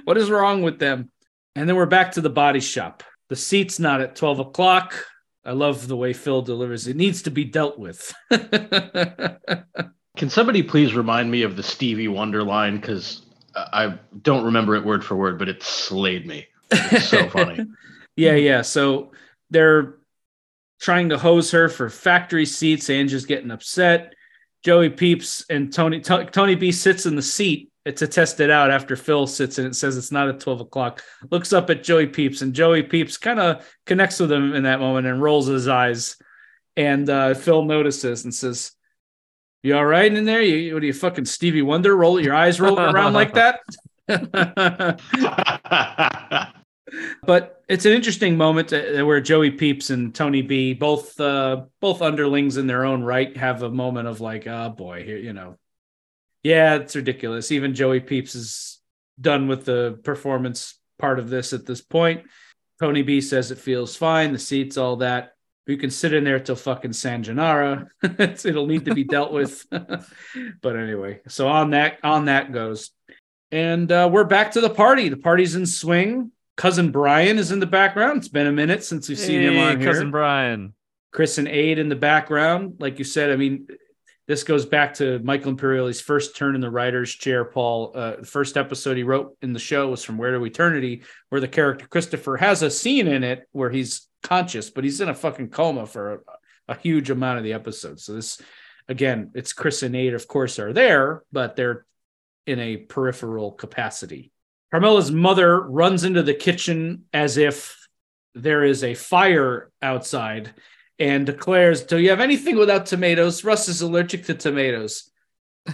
what is wrong with them? And then we're back to the body shop. The seat's not at 12 o'clock. I love the way Phil delivers. It needs to be dealt with. Can somebody please remind me of the Stevie Wonder line? Because I don't remember it word for word, but it slayed me. It's so funny. Yeah, yeah. So they're trying to hose her for factory seats. Angie's getting upset. Joey Peeps and Tony T- Tony B sits in the seat to test it out after Phil sits and it says it's not at 12 o'clock. Looks up at Joey Peeps and Joey Peeps kind of connects with him in that moment and rolls his eyes. And uh, Phil notices and says, You all right in there? You what are you fucking Stevie Wonder? Roll your eyes rolling around like that? but it's an interesting moment uh, where Joey Peeps and Tony B, both uh, both underlings in their own right, have a moment of like, oh boy, here you know, yeah, it's ridiculous. Even Joey Peeps is done with the performance part of this at this point. Tony B says it feels fine, the seats, all that. You can sit in there till fucking San Gennaro. It'll need to be dealt with. but anyway, so on that on that goes. And uh, we're back to the party. The party's in swing cousin Brian is in the background. It's been a minute since we've seen hey, him on here. Cousin Brian. Chris and Aid in the background. Like you said, I mean, this goes back to Michael Imperioli's first turn in the writer's chair, Paul. Uh, the first episode he wrote in the show was from Where to Eternity, where the character Christopher has a scene in it where he's conscious, but he's in a fucking coma for a, a huge amount of the episode. So this, again, it's Chris and Aid, of course, are there, but they're in a peripheral capacity. Carmela's mother runs into the kitchen as if there is a fire outside and declares, Do you have anything without tomatoes? Russ is allergic to tomatoes.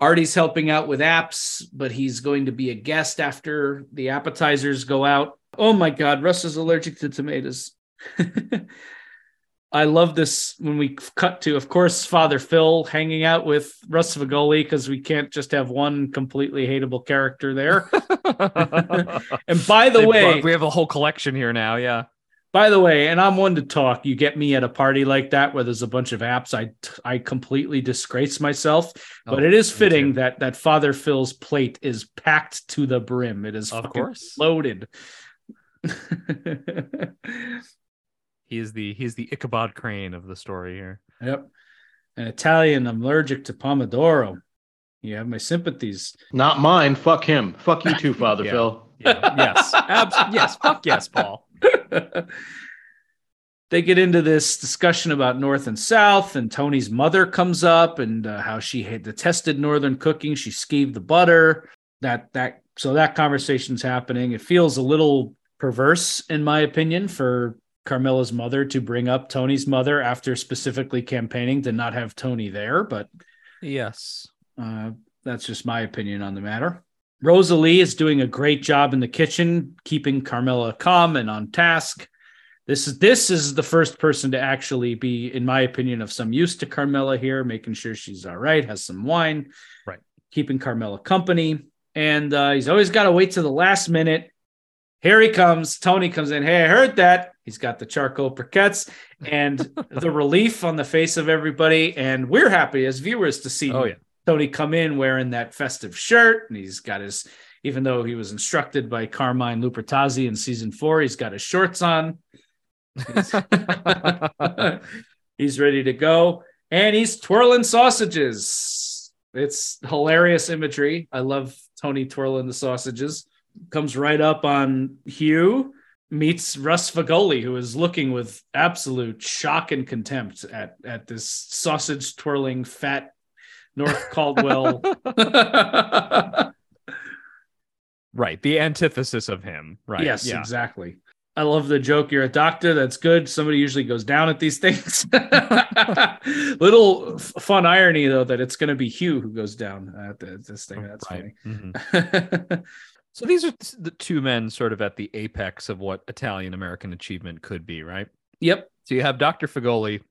Artie's helping out with apps, but he's going to be a guest after the appetizers go out. Oh my God, Russ is allergic to tomatoes. I love this when we cut to, of course, Father Phil hanging out with Russ Fegoli because we can't just have one completely hateable character there. and by the they way, brought, we have a whole collection here now. Yeah. By the way, and I'm one to talk. You get me at a party like that where there's a bunch of apps. I I completely disgrace myself, oh, but oh, it is fitting that that Father Phil's plate is packed to the brim. It is of course loaded. He's the he's the Ichabod Crane of the story here. Yep. An Italian allergic to Pomodoro. You have my sympathies. Not mine. Fuck him. Fuck you too, Father yeah. Phil. Yeah. Yes. Abs- yes. Fuck yes, Paul. they get into this discussion about North and South, and Tony's mother comes up and uh, how she had detested Northern cooking. She skeeved the butter. That that so that conversation's happening. It feels a little perverse, in my opinion, for Carmela's mother to bring up Tony's mother after specifically campaigning to not have Tony there. But yes, uh, that's just my opinion on the matter. Rosalie is doing a great job in the kitchen, keeping Carmela calm and on task. This is this is the first person to actually be, in my opinion, of some use to Carmela here, making sure she's all right, has some wine, right, keeping Carmela company. And uh, he's always got to wait to the last minute here he comes. Tony comes in. Hey, I heard that. He's got the charcoal briquettes and the relief on the face of everybody. And we're happy as viewers to see oh, yeah. Tony come in wearing that festive shirt. And he's got his, even though he was instructed by Carmine Lupertazzi in season four, he's got his shorts on. He's, he's ready to go. And he's twirling sausages. It's hilarious imagery. I love Tony twirling the sausages comes right up on Hugh, meets Russ Fegoli, who is looking with absolute shock and contempt at, at this sausage twirling fat North Caldwell. right. The antithesis of him. Right. Yes, yeah. exactly. I love the joke. You're a doctor. That's good. Somebody usually goes down at these things. Little fun irony, though, that it's going to be Hugh who goes down at, the, at this thing. That's right. funny. Mm-hmm. So these are the two men sort of at the apex of what Italian American achievement could be, right? Yep. So you have Dr. Fegoli,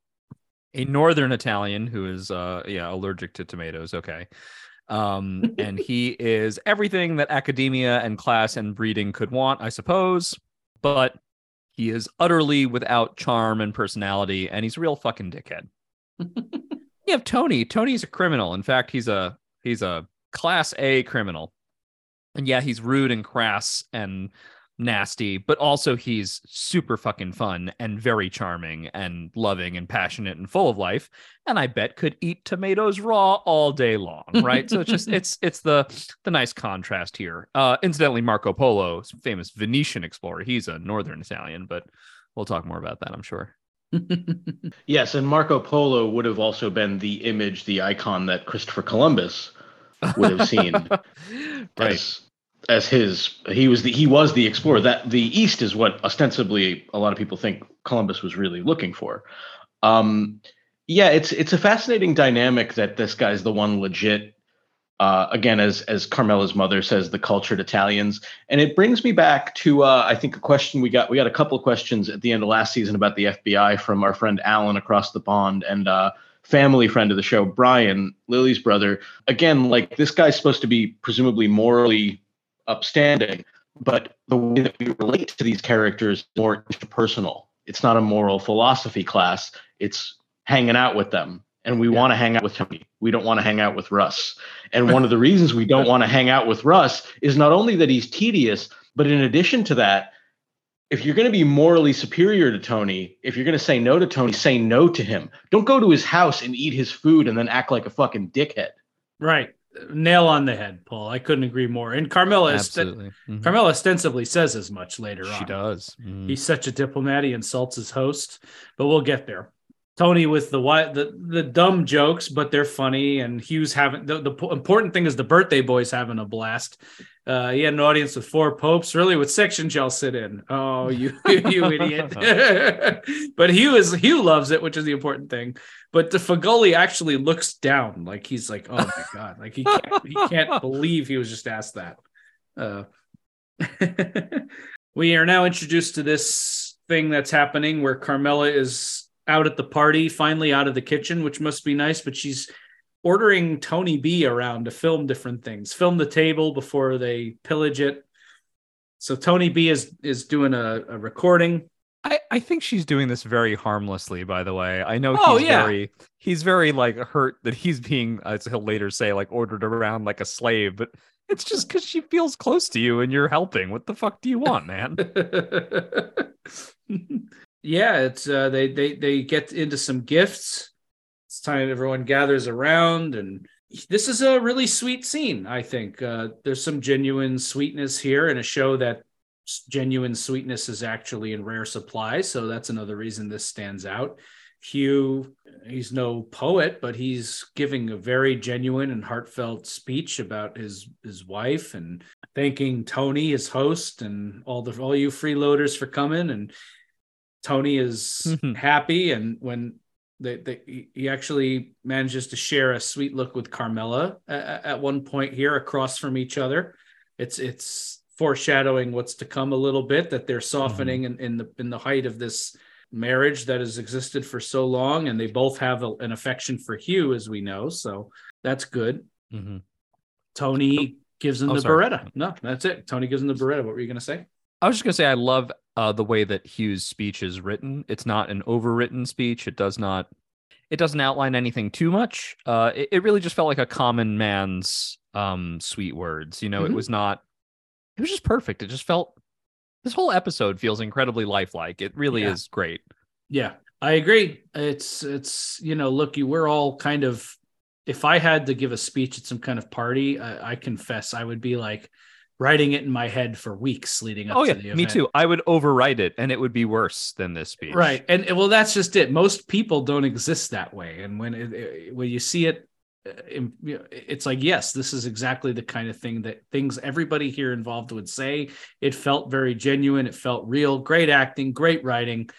a northern Italian who is uh yeah, allergic to tomatoes, okay. Um and he is everything that academia and class and breeding could want, I suppose, but he is utterly without charm and personality and he's a real fucking dickhead. you have Tony. Tony's a criminal. In fact, he's a he's a class A criminal and yeah, he's rude and crass and nasty, but also he's super fucking fun and very charming and loving and passionate and full of life. And I bet could eat tomatoes raw all day long, right? so it's just it's it's the the nice contrast here. Uh incidentally, Marco Polo, famous Venetian explorer, he's a northern Italian, but we'll talk more about that, I'm sure. yes, and Marco Polo would have also been the image, the icon that Christopher Columbus would have seen. right. As, as his he was the he was the explorer that the east is what ostensibly a lot of people think columbus was really looking for um Yeah, it's it's a fascinating dynamic that this guy's the one legit. Uh, again, as as Carmela's mother says, the cultured Italians, and it brings me back to uh, I think a question we got. We got a couple of questions at the end of last season about the FBI from our friend Alan across the pond, and uh, family friend of the show, Brian, Lily's brother. Again, like this guy's supposed to be presumably morally upstanding, but the way that we relate to these characters is more interpersonal. It's not a moral philosophy class. It's hanging out with them. And we yeah. want to hang out with Tony. We don't want to hang out with Russ. And one of the reasons we don't want to hang out with Russ is not only that he's tedious, but in addition to that, if you're going to be morally superior to Tony, if you're going to say no to Tony, say no to him. Don't go to his house and eat his food and then act like a fucking dickhead. Right. Nail on the head, Paul. I couldn't agree more. And Carmela, Absolutely. mm-hmm. Carmela ostensibly says as much later she on. She does. Mm-hmm. He's such a diplomat. He insults his host, but we'll get there. Tony with the the the dumb jokes, but they're funny. And Hugh's having the, the important thing is the birthday boy's having a blast. Uh, he had an audience with four popes. Really, what section shall sit in? Oh, you you idiot! but Hugh is Hugh loves it, which is the important thing. But the Fegoli actually looks down, like he's like, oh my god, like he can't, he can't believe he was just asked that. Uh, we are now introduced to this thing that's happening where Carmela is out at the party, finally out of the kitchen, which must be nice. But she's ordering Tony B around to film different things, film the table before they pillage it. So Tony B is is doing a, a recording. I, I think she's doing this very harmlessly, by the way. I know oh, he's yeah. very he's very like hurt that he's being, as he'll later say, like ordered around like a slave, but it's just because she feels close to you and you're helping. What the fuck do you want, man? yeah, it's uh, they they they get into some gifts. Time everyone gathers around, and this is a really sweet scene. I think uh, there's some genuine sweetness here in a show that genuine sweetness is actually in rare supply. So that's another reason this stands out. Hugh, he's no poet, but he's giving a very genuine and heartfelt speech about his his wife and thanking Tony, his host, and all the all you freeloaders for coming. And Tony is mm-hmm. happy, and when they, they, he actually manages to share a sweet look with Carmela at, at one point here across from each other. It's it's foreshadowing what's to come a little bit that they're softening mm-hmm. in, in the in the height of this marriage that has existed for so long, and they both have a, an affection for Hugh, as we know. So that's good. Mm-hmm. Tony gives him oh, the sorry. Beretta. No, that's it. Tony gives him the Beretta. What were you going to say? I was just gonna say I love uh, the way that Hugh's speech is written. It's not an overwritten speech. It does not. It doesn't outline anything too much. Uh, it, it really just felt like a common man's um, sweet words. You know, mm-hmm. it was not. It was just perfect. It just felt. This whole episode feels incredibly lifelike. It really yeah. is great. Yeah, I agree. It's it's you know, look, you we're all kind of. If I had to give a speech at some kind of party, I, I confess I would be like, writing it in my head for weeks leading up oh, yeah, the event. Me too. I would overwrite it and it would be worse than this speech. Right. And well, that's just it. Most people don't exist that way. And when it, when you see it, uh, it's like, yes, this is exactly the kind of thing that things everybody here involved would say. It felt very genuine. It felt real. Great acting, great writing.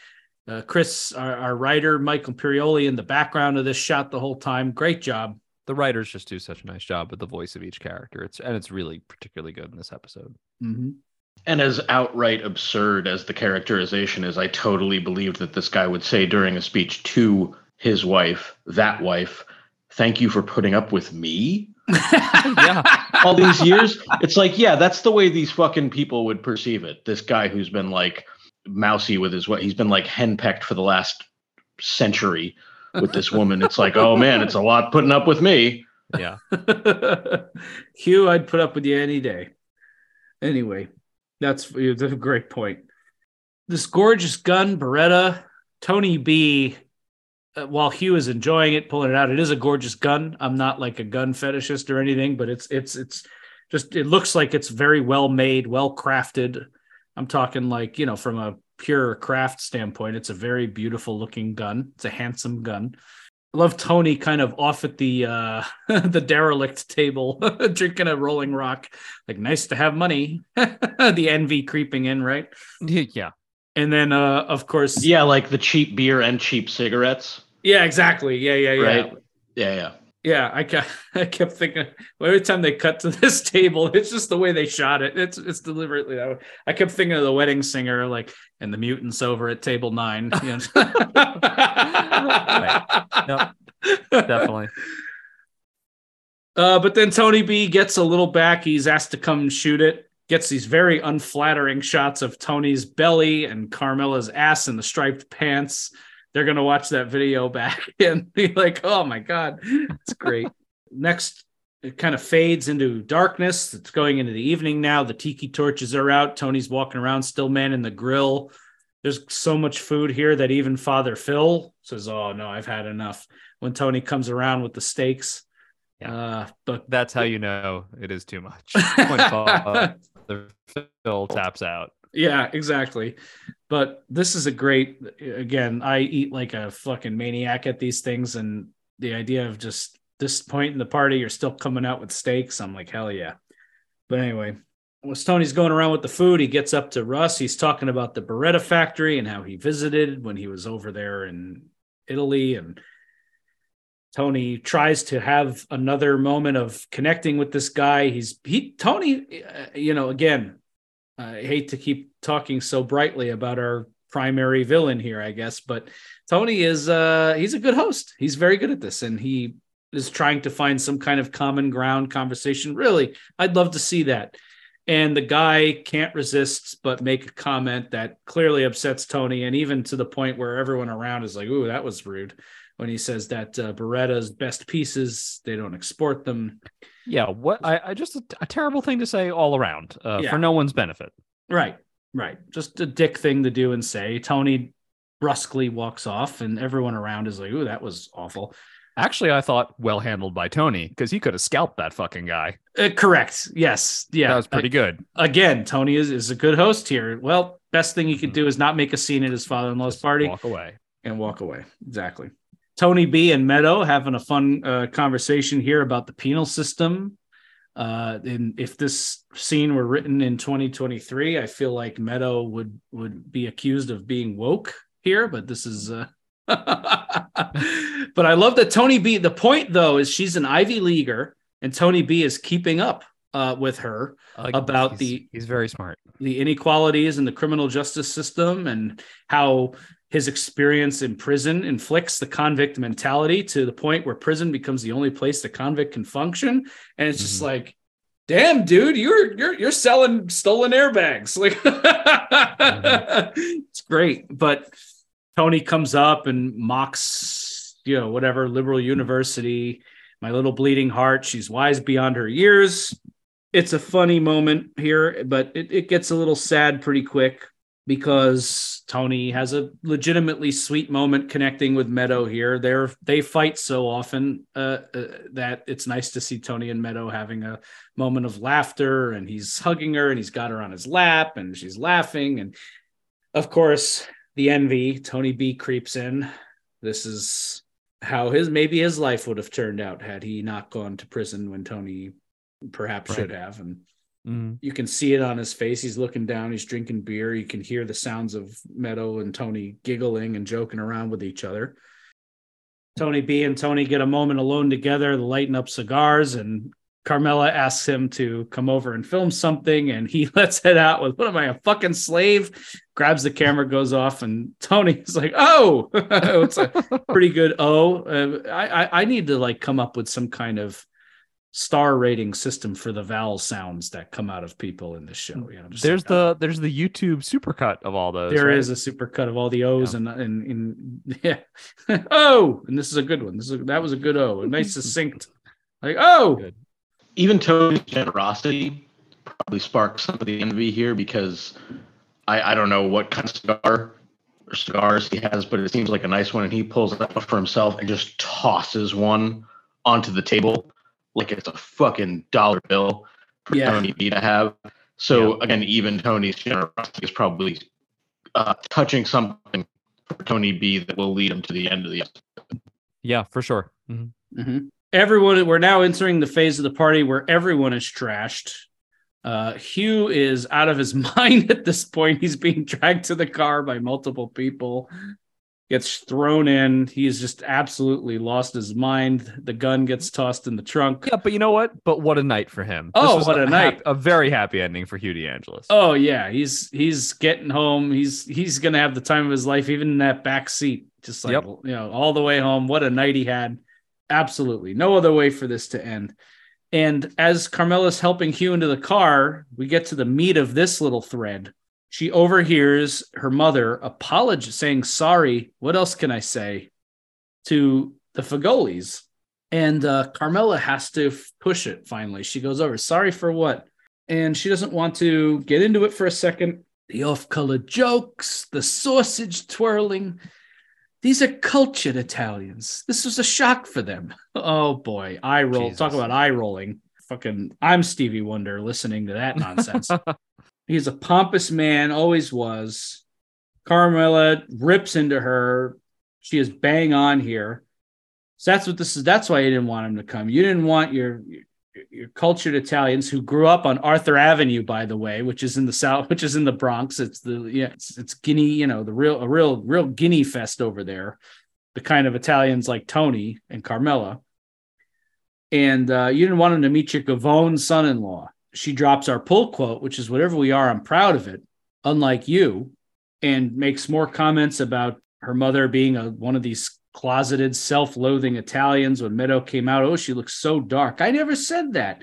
Uh, Chris, our, our writer, Michael Imperioli in the background of this shot the whole time. Great job the writers just do such a nice job with the voice of each character. It's and it's really particularly good in this episode. Mm-hmm. And as outright absurd as the characterization is, I totally believed that this guy would say during a speech to his wife, that wife, "Thank you for putting up with me." yeah, all these years. It's like, yeah, that's the way these fucking people would perceive it. This guy who's been like mousy with his what he's been like henpecked for the last century with this woman. It's like, oh man, it's a lot putting up with me. Yeah. Hugh, I'd put up with you any day. Anyway, that's, that's a great point. This gorgeous gun, Beretta, Tony B. Uh, while Hugh is enjoying it, pulling it out, it is a gorgeous gun. I'm not like a gun fetishist or anything, but it's it's it's just it looks like it's very well made, well crafted. I'm talking like you know from a pure craft standpoint, it's a very beautiful looking gun. It's a handsome gun. I love Tony kind of off at the uh the derelict table drinking a rolling rock. Like nice to have money. the envy creeping in, right? Yeah. And then uh of course Yeah, like the cheap beer and cheap cigarettes. Yeah, exactly. Yeah, yeah, yeah. Right. Yeah, yeah. Yeah, I kept, I kept thinking every time they cut to this table, it's just the way they shot it. It's it's deliberately that way. I kept thinking of the wedding singer, like and the mutants over at table nine. You know? No, definitely. Uh, but then Tony B gets a little back. He's asked to come shoot it. Gets these very unflattering shots of Tony's belly and Carmela's ass in the striped pants. They're gonna watch that video back and be like, "Oh my god, it's great." Next, it kind of fades into darkness. It's going into the evening now. The tiki torches are out. Tony's walking around, still manning the grill. There's so much food here that even Father Phil says, "Oh no, I've had enough." When Tony comes around with the steaks, Yeah. uh, but That's how you know it is too much. When Father Phil taps out. Yeah, exactly. But this is a great again, I eat like a fucking maniac at these things and the idea of just this point in the party you're still coming out with steaks, I'm like hell yeah. But anyway, as Tony's going around with the food, he gets up to Russ. He's talking about the Beretta factory and how he visited when he was over there in Italy and Tony tries to have another moment of connecting with this guy. He's he Tony, uh, you know, again, I hate to keep talking so brightly about our primary villain here, I guess, but Tony is uh he's a good host. He's very good at this and he is trying to find some kind of common ground conversation. Really, I'd love to see that. And the guy can't resist but make a comment that clearly upsets Tony, and even to the point where everyone around is like, "Ooh, that was rude." When he says that uh, Beretta's best pieces, they don't export them. Yeah, what I, I just a, a terrible thing to say all around uh, Yeah. for no one's benefit. Right, right. Just a dick thing to do and say. Tony brusquely walks off, and everyone around is like, "Ooh, that was awful." Actually, I thought well handled by Tony because he could have scalped that fucking guy. Uh, correct. Yes. Yeah. that was pretty good. Again, Tony is, is a good host here. Well, best thing he could do is not make a scene at his father-in-law's party Walk away. and walk away. Exactly. Tony B and Meadow having a fun uh, conversation here about the penal system. Uh, and if this scene were written in 2023, I feel like Meadow would would be accused of being woke here, but this is. Uh... but I love that Tony B. The point though is she's an Ivy leaguer, and Tony B. is keeping up uh, with her Uh, About he's- the- he's very smart. the inequalities in the criminal justice system and how his experience in prison inflicts the convict mentality to the point where prison becomes the only place the convict can function. And it's just Mhm. like damn dude you're you're you're selling stolen airbags. Like it's great. But tony comes up and mocks you know whatever liberal university my little bleeding heart. She's wise beyond her years. It's a funny moment here, but it, it gets a little sad pretty quick because Tony has a legitimately sweet moment connecting with Meadow here. They're they fight so often uh, uh, that it's nice to see Tony and Meadow having a moment of laughter, and he's hugging her, and he's got her on his lap, and she's laughing, and of course the envy. Tony B creeps in. This is how his maybe his life would have turned out had he not gone to prison when Tony perhaps Right. should have and Mhm. you can see it on his face. He's looking down. He's drinking beer. You can hear the sounds of meadow and tony giggling and joking around with each other. Tony b and tony get a moment alone together lighting up cigars and carmela asks him to come over and film something and he lets it out with what am i a fucking slave? Grabs the camera goes off and tony's like oh it's a pretty good oh uh, I, I i need to like come up with some kind of star rating system for the vowel sounds that come out of people in this show. You know, just There's like, the there's the YouTube supercut of all those. there right? is a supercut of all the O's and and in yeah oh and this is a good one. This is that was a good O, a nice succinct like oh Good. even Tony's generosity probably sparks some of the envy here because I, I don't know what kind of cigar or cigars he has, but it seems like a nice one. And he pulls it out for himself and just tosses one onto the table like it's a fucking dollar bill for Yeah. Tony B to have. So again, even Tony's generosity is probably uh, touching something for Tony B that will lead him to the end of the episode. Yeah, for sure. Mhm. Mhm. Everyone, we're now entering the phase of the party where everyone is trashed. Uh, Hugh is out of his mind at this point. He's being dragged to the car by multiple people. Gets thrown in. He's just absolutely lost his mind. The gun gets tossed in the trunk. Yeah, but you know what? But what a night for him. Oh, was what a night. hap- a very happy ending for Hugh DeAngelis. Oh yeah, he's he's getting home. He's he's gonna have the time of his life, even in that back seat. Just like Yep. you know, all the way home. What a night he had. Absolutely. No other way for this to end. And as Carmela's helping Hugh into the car, we get to the meat of this little thread. She overhears her mother apologize, saying sorry. What else can I say to the Fegolis? And uh, Carmela has to f- push it finally. She goes over, sorry for what? And she doesn't want to get into it for a second. The off color jokes, the sausage twirling. These are cultured Italians. This was a shock for them. Oh boy, eye roll. Talk about eye rolling. Fucking, I'm Stevie Wonder listening to that nonsense. He's a pompous man, always was. Carmela rips into her. She is bang on here. So that's what this is. That's why you didn't want him to come. You didn't want your your, cultured Italians who grew up on Arthur Avenue, by the way, which is in the south, which is in the Bronx. It's the yeah, it's, it's Guinea, you know, the real a real real Guinea fest over there. The kind of Italians like Tony and Carmela. And uh, you didn't want him to meet your Gavone son-in-law. She drops our pull quote, which is whatever we are, I'm proud of it. Unlike you, and makes more comments about her mother being a, one of these closeted, self-loathing Italians. When Meadow came out, oh, she looks so dark. I never said that.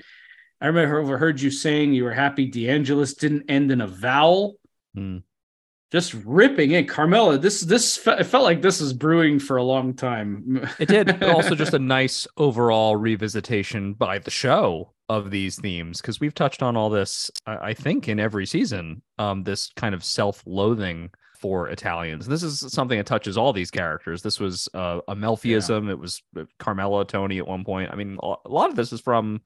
I remember overheard you saying you were happy DeAngelis didn't end in a vowel. Hmm. Just ripping in Carmela. This this it felt like this was brewing for a long time. It did. also, just a nice overall revisitation by the show of these themes because we've touched on all this, I I think, in every season. Um, this kind of self-loathing for Italians. And this is something that touches all these characters. This was uh, a Melfiism. It was uh, Carmela, Tony at one point. I mean, a a lot of this is from.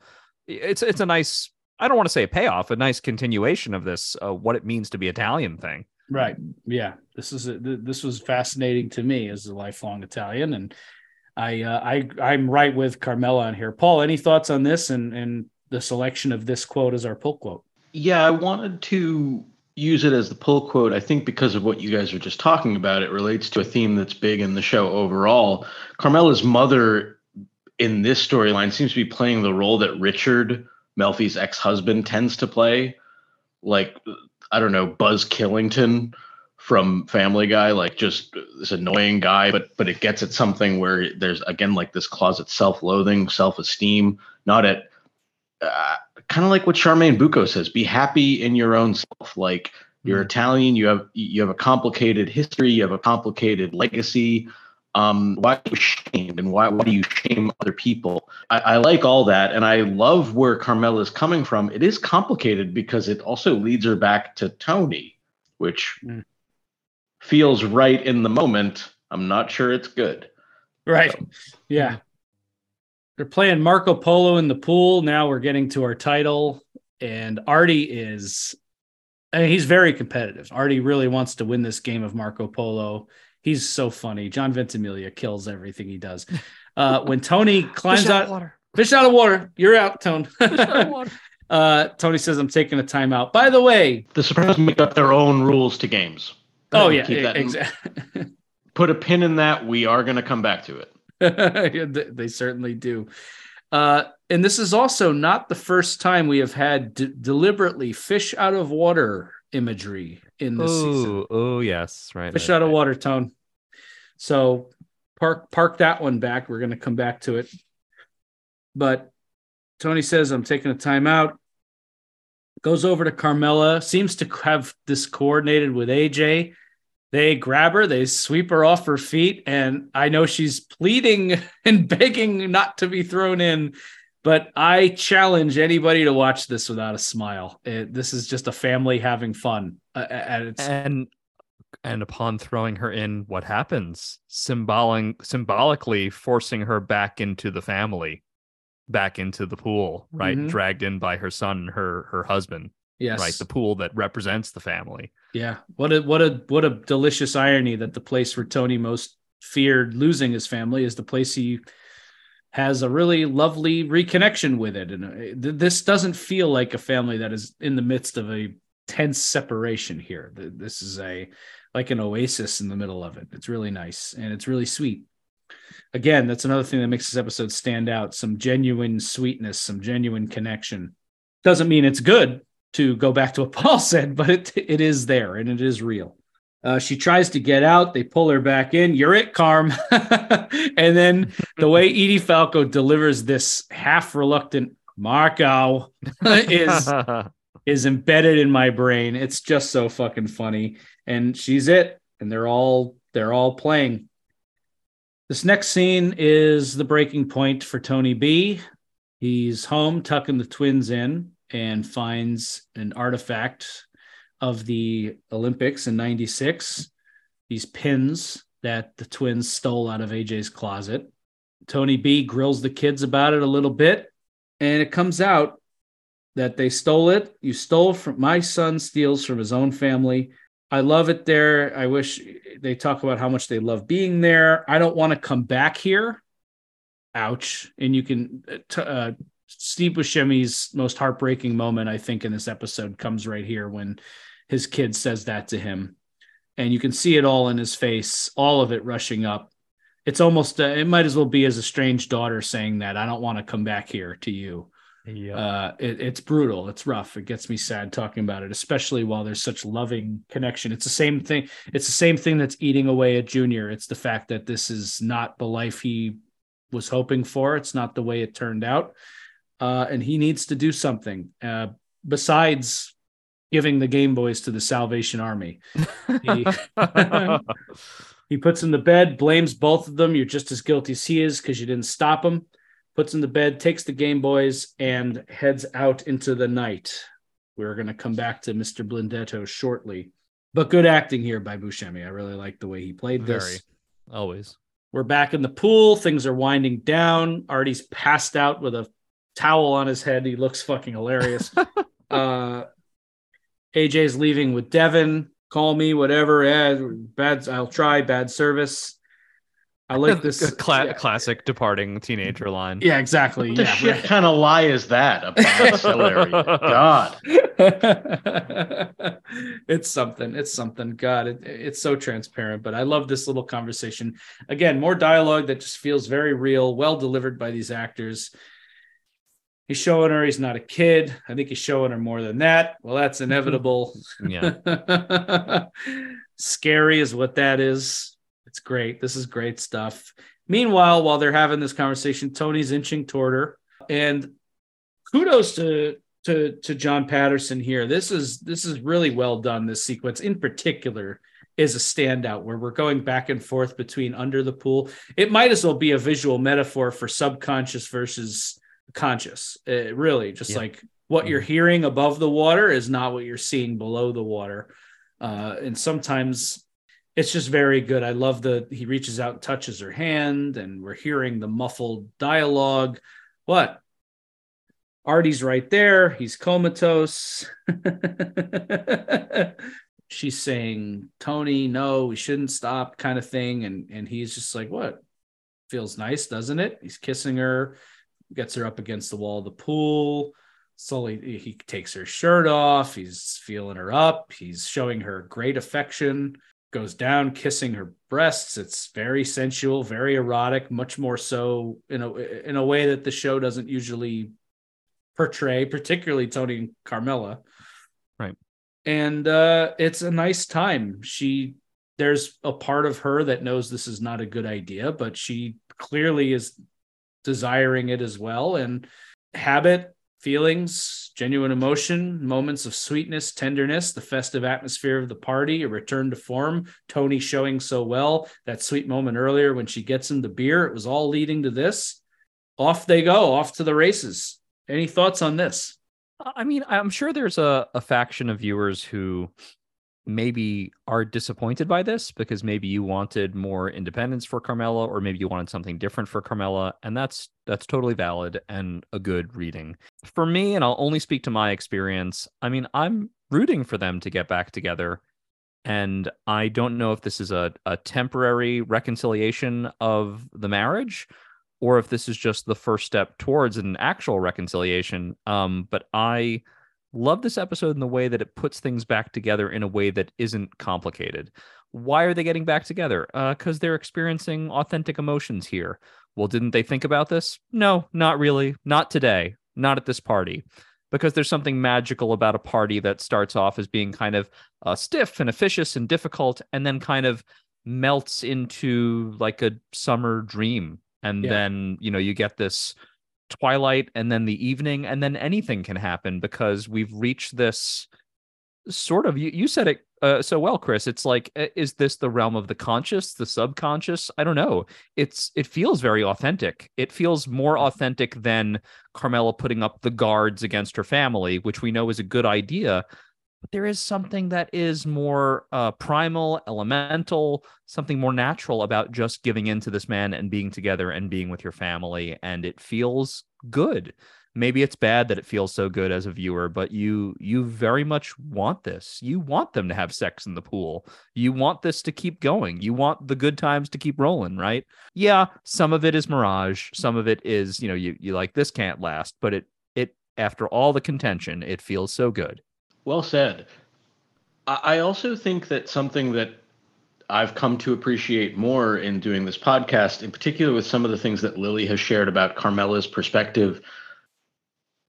It's it's a nice. I don't want to say a payoff, a nice continuation of this, uh, what it means to be Italian thing. Right. Yeah. This is th- this was fascinating to me as a lifelong Italian, and I uh, I I'm right with Carmela on here. Paul, any thoughts on this and and the selection of this quote as our pull quote? Yeah, I wanted to use it as the pull quote. I think because of what you guys are just talking about, it relates to a theme that's big in the show overall. Carmela's mother in this storyline seems to be playing the role that Richard, Melfi's ex husband, tends to play. Like, I don't know, Buzz Killington from Family Guy, like just this annoying guy, but but it gets at something where there's again like this closet self-loathing, self-esteem, not at uh, kind of like what Charmaine Bucco says: be happy in your own self. Like you're Mhm. Italian, you have you have a complicated history, you have a complicated legacy. Um, why are you shamed, and why why do you shame other people? I, I like all that, and I love where Carmela is coming from. It is complicated because it also leads her back to Tony, which Mm. Feels right in the moment. I'm not sure it's good. Right. Yeah. They're playing Marco Polo in the pool. Now we're getting to our title, and Artie is. I mean, he's very competitive. Artie really wants to win this game of Marco Polo. He's so funny. John Ventimiglia kills everything he does. Uh, when Tony climbs out, water. fish out of water. You're out, Tone. uh, Tony says, "I'm taking a timeout." By the way, The Sopranos make up their own rules to games. Oh Keep yeah, that exactly. Put a pin in that. We are going to come back to it. Yeah, they they certainly do. Uh, and this is also not the first time we have had d- deliberately fish out of water imagery in this season. Oh, oh yes, right. Fish right, out of water tone. So park park that one back. We're going to come back to it. But Tony says, I'm taking a timeout. Goes over to Carmela, seems to have this coordinated with AJ. They grab her, they sweep her off her feet, and I know she's pleading and begging not to be thrown in. But I challenge anybody to watch this without a smile. It- this is just a family having fun uh, and and upon throwing her in, what happens? Symbolic, symbolically forcing her back into the family, back into the pool, right? Mhm. Dragged in by her son and her her husband, yes, right? The pool that represents the family. Yeah. What a what a what a delicious irony that the place where Tony most feared losing his family is the place he has a really lovely reconnection with it and uh, this doesn't feel like a family that is in the midst of a tense separation here this is a like an oasis in the middle of it. It's really nice and it's really sweet. Again, that's another thing that makes this episode stand out. Some genuine sweetness, some genuine connection. Doesn't mean it's good to go back to what Paul said, but it it is there and it is real. Uh, she tries to get out. They pull her back in. You're it, Carm. and then the way Edie Falco delivers this half reluctant Marco is is embedded in my brain. It's just so fucking funny. And she's it. And they're all they're all playing. This next scene is the breaking point for Tony B. He's home tucking the twins in and finds an artifact of the Olympics in 96, these pins that the twins stole out of AJ's closet. Tony B grills the kids about it a little bit, and it comes out that they stole it. You stole from my son steals from his own family. I love it there. I wish they talk about how much they love being there. I don't want to come back here. Ouch. And you can uh, uh Steve Buscemi's most heartbreaking moment, I think, in this episode comes right here when his kid says that to him, and you can see it all in his face, all of it rushing up. It's almost, uh, it might as well be as a strange daughter saying that I don't want to come back here to you. Yeah. Uh, it, it's brutal. It's rough. It gets me sad talking about it, especially while there's such loving connection. It's the same thing. It's the same thing that's eating away at Junior. It's the fact that this is not the life he was hoping for. It's not the way it turned out uh, and he needs to do something uh, besides giving the Game Boys to the Salvation Army. He, he puts in the bed, blames both of them. You're just as guilty as he is because you didn't stop him. Puts in the bed, takes the Game Boys, and heads out into the night. We're going to come back to Mr. Blundetto shortly. But good acting here by Buscemi. I really like the way he played this. Very, always. We're back in the pool. Things are winding down. Artie's passed out with a towel on his head. He looks fucking hilarious. uh, AJ's leaving with Devin. Call me, whatever. Yeah, bad. I'll try. Bad service. I like this Cla- yeah. classic departing teenager line. Yeah, exactly. What yeah, shit right. kind of lie is that about Hillary? God, it's something. It's something. God, it, it's so transparent. But I love this little conversation. Again, more dialogue that just feels very real, well delivered by these actors. He's showing her he's not a kid. I think he's showing her more than that. Well, that's inevitable. yeah. Scary is what that is. It's great. This is great stuff. Meanwhile, while they're having this conversation, Tony's inching toward her. And kudos to to to John Patterson here. This is this is really well done. This sequence in particular is a standout where we're going back and forth between under the pool. It might as well be a visual metaphor for subconscious versus conscious. It really, just yeah. like what you're mm-hmm. hearing above the water is not what you're seeing below the water. Uh, and sometimes it's just very good. I love the he reaches out and touches her hand, and we're hearing the muffled dialogue. What? Artie's right there. He's comatose. She's saying, Tony, no, we shouldn't stop, kind of thing. And and he's just like, What? Feels nice, doesn't it? He's kissing her gets her up against the wall of the pool. Slowly, he takes her shirt off. He's feeling her up. He's showing her great affection. Goes down, kissing her breasts. It's very sensual, very erotic. Much more so in a in a way that the show doesn't usually portray, particularly Tony and Carmela. Right. And uh, it's a nice time. She there's a part of her that knows this is not a good idea, but she clearly is desiring it as well. And habit, feelings, genuine emotion, moments of sweetness, tenderness, the festive atmosphere of the party, a return to form, Tony showing so well, that sweet moment earlier when she gets him the beer, it was all leading to this. Off they go, off to the races. Any thoughts on this? I mean, I'm sure there's a, a faction of viewers who maybe are disappointed by this because maybe you wanted more independence for Carmela or maybe you wanted something different for Carmela and that's that's totally valid and a good reading. For me and I'll only speak to my experience, I mean I'm rooting for them to get back together and I don't know if this is a a temporary reconciliation of the marriage or if this is just the first step towards an actual reconciliation um but I Love this episode in the way that it puts things back together in a way that isn't complicated. Why are they getting back together? Because uh, they're experiencing authentic emotions here. Well, didn't they think about this? No, not really. Not today. Not at this party. Because there's something magical about a party that starts off as being kind of uh, stiff and officious and difficult, and then kind of melts into like a summer dream. And yeah. then, you know, you get this twilight and then the evening and then anything can happen because we've reached this sort of you, you said it uh, so well chris. It's like is this the realm of the conscious the subconscious? I don't know. It's it feels very authentic. It feels more mm-hmm. authentic than carmela putting up the guards against her family which we know is a good idea but there is something that is more uh, primal, elemental, something more natural about just giving in to this man and being together and being with your family. And it feels good. Maybe it's bad that it feels so good as a viewer, but you you very much want this. You want them to have sex in the pool. You want this to keep going. You want the good times to keep rolling, right? Yeah, some of it is mirage. Some of it is, you know, you you like this can't last, but it it after all the contention, it feels so good. Well said. I also think that something that I've come to appreciate more in doing this podcast, in particular with some of the things that Lily has shared about Carmela's perspective.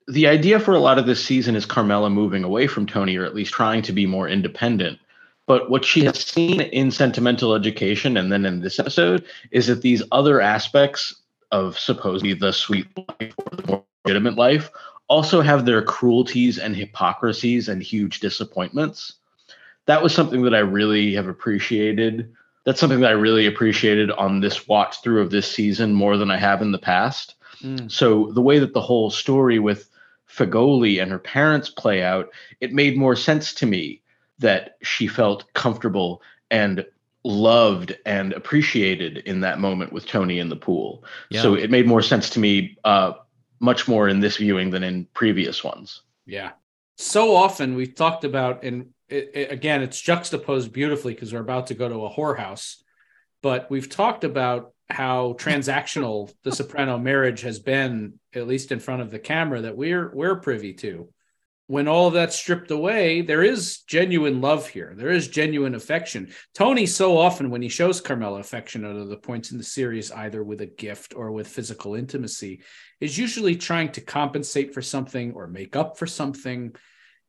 The idea for a lot of this season is Carmela moving away from Tony, or at least trying to be more independent. But what she has seen in sentimental education and then in this episode is that these other aspects of supposedly the sweet life or the more legitimate life also have their cruelties and hypocrisies and huge disappointments. That was something that I really have appreciated. That's something that I really appreciated on this watch through of this season more than I have in the past. Mm. So the way that the whole story with Fegoli and her parents play out, it made more sense to me that she felt comfortable and loved and appreciated in that moment with Tony in the pool. Yeah. So it made more sense to me uh, much more in this viewing than in previous ones. Yeah. So often we've talked about, and it, it, again, it's juxtaposed beautifully because we're about to go to a whorehouse, but we've talked about how transactional the soprano marriage has been, at least in front of the camera, that we're we're privy to when all that's stripped away, there is genuine love here. There is genuine affection. Tony, so often when he shows Carmela affection at other points in the series, either with a gift or with physical intimacy, is usually trying to compensate for something or make up for something.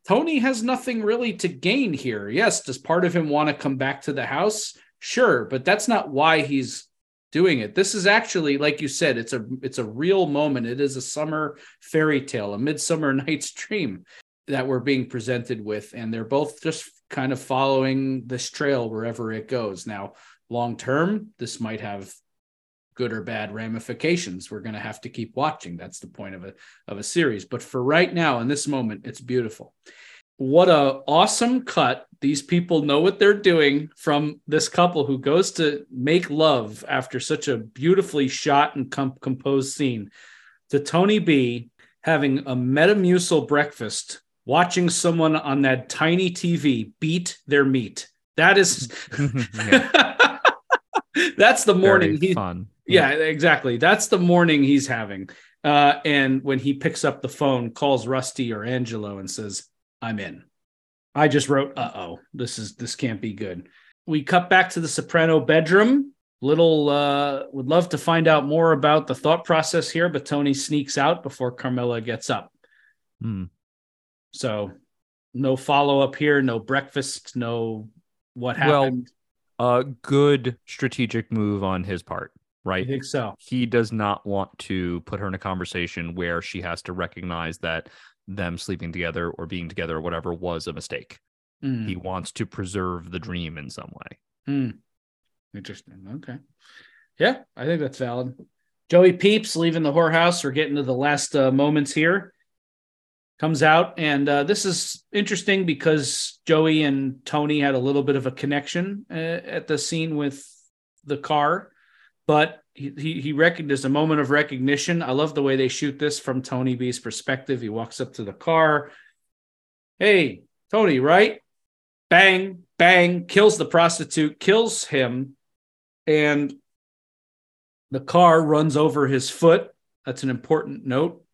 Tony has nothing really to gain here. Yes, does part of him want to come back to the house? Sure, but that's not why he's doing it. This is actually, like you said, it's a it's a real moment. It is a summer fairy tale, a midsummer night's dream that we're being presented with and they're both just kind of following this trail wherever it goes. Now long term this might have good or bad ramifications. We're going to have to keep watching. That's the point of a of a series. But for right now in this moment it's beautiful. What a awesome cut these people know what they're doing from this couple who goes to make love after such a beautifully shot and comp- composed scene to tony b having a metamucil breakfast watching someone on that tiny TV beat their meat. That is that's the morning he, fun. Yeah, exactly. That's the morning he's having. Uh, and when he picks up the phone, calls Rusty or Angelo and says, "I'm in." I just wrote, "Uh oh, this is this can't be good." We cut back to the soprano bedroom. Little uh, would love to find out more about the thought process here, but Tony sneaks out before Carmela gets up. Hmm. So no follow up here, no breakfast, no what happened. Well, a good strategic move on his part, right? I think so. He does not want to put her in a conversation where she has to recognize that them sleeping together or being together or whatever was a mistake. Mm. He wants to preserve the dream in some way. Mm. Interesting. Okay. Yeah, I think that's valid. Joey Peeps leaving the whorehouse. We're getting to the last uh, moments here comes out. And uh, this is interesting because joey and tony had a little bit of a connection uh, at the scene with the car but he, he, he recognized a moment of recognition. I love the way they shoot this from tony b's perspective. He walks up to the car. Hey tony right? Bang bang kills the prostitute kills him. And the car runs over his foot. That's an important note.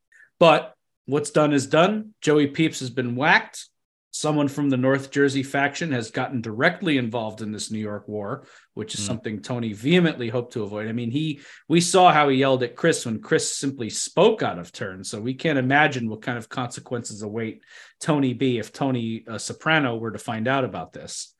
But what's done is done. Joey Peeps has been whacked. Someone from the North Jersey faction has gotten directly involved in this New York war, which is mm. something Tony vehemently hoped to avoid. I mean, he we saw how he yelled at Chris when Chris simply spoke out of turn. So we can't imagine what kind of consequences await Tony B if Tony uh, Soprano were to find out about this.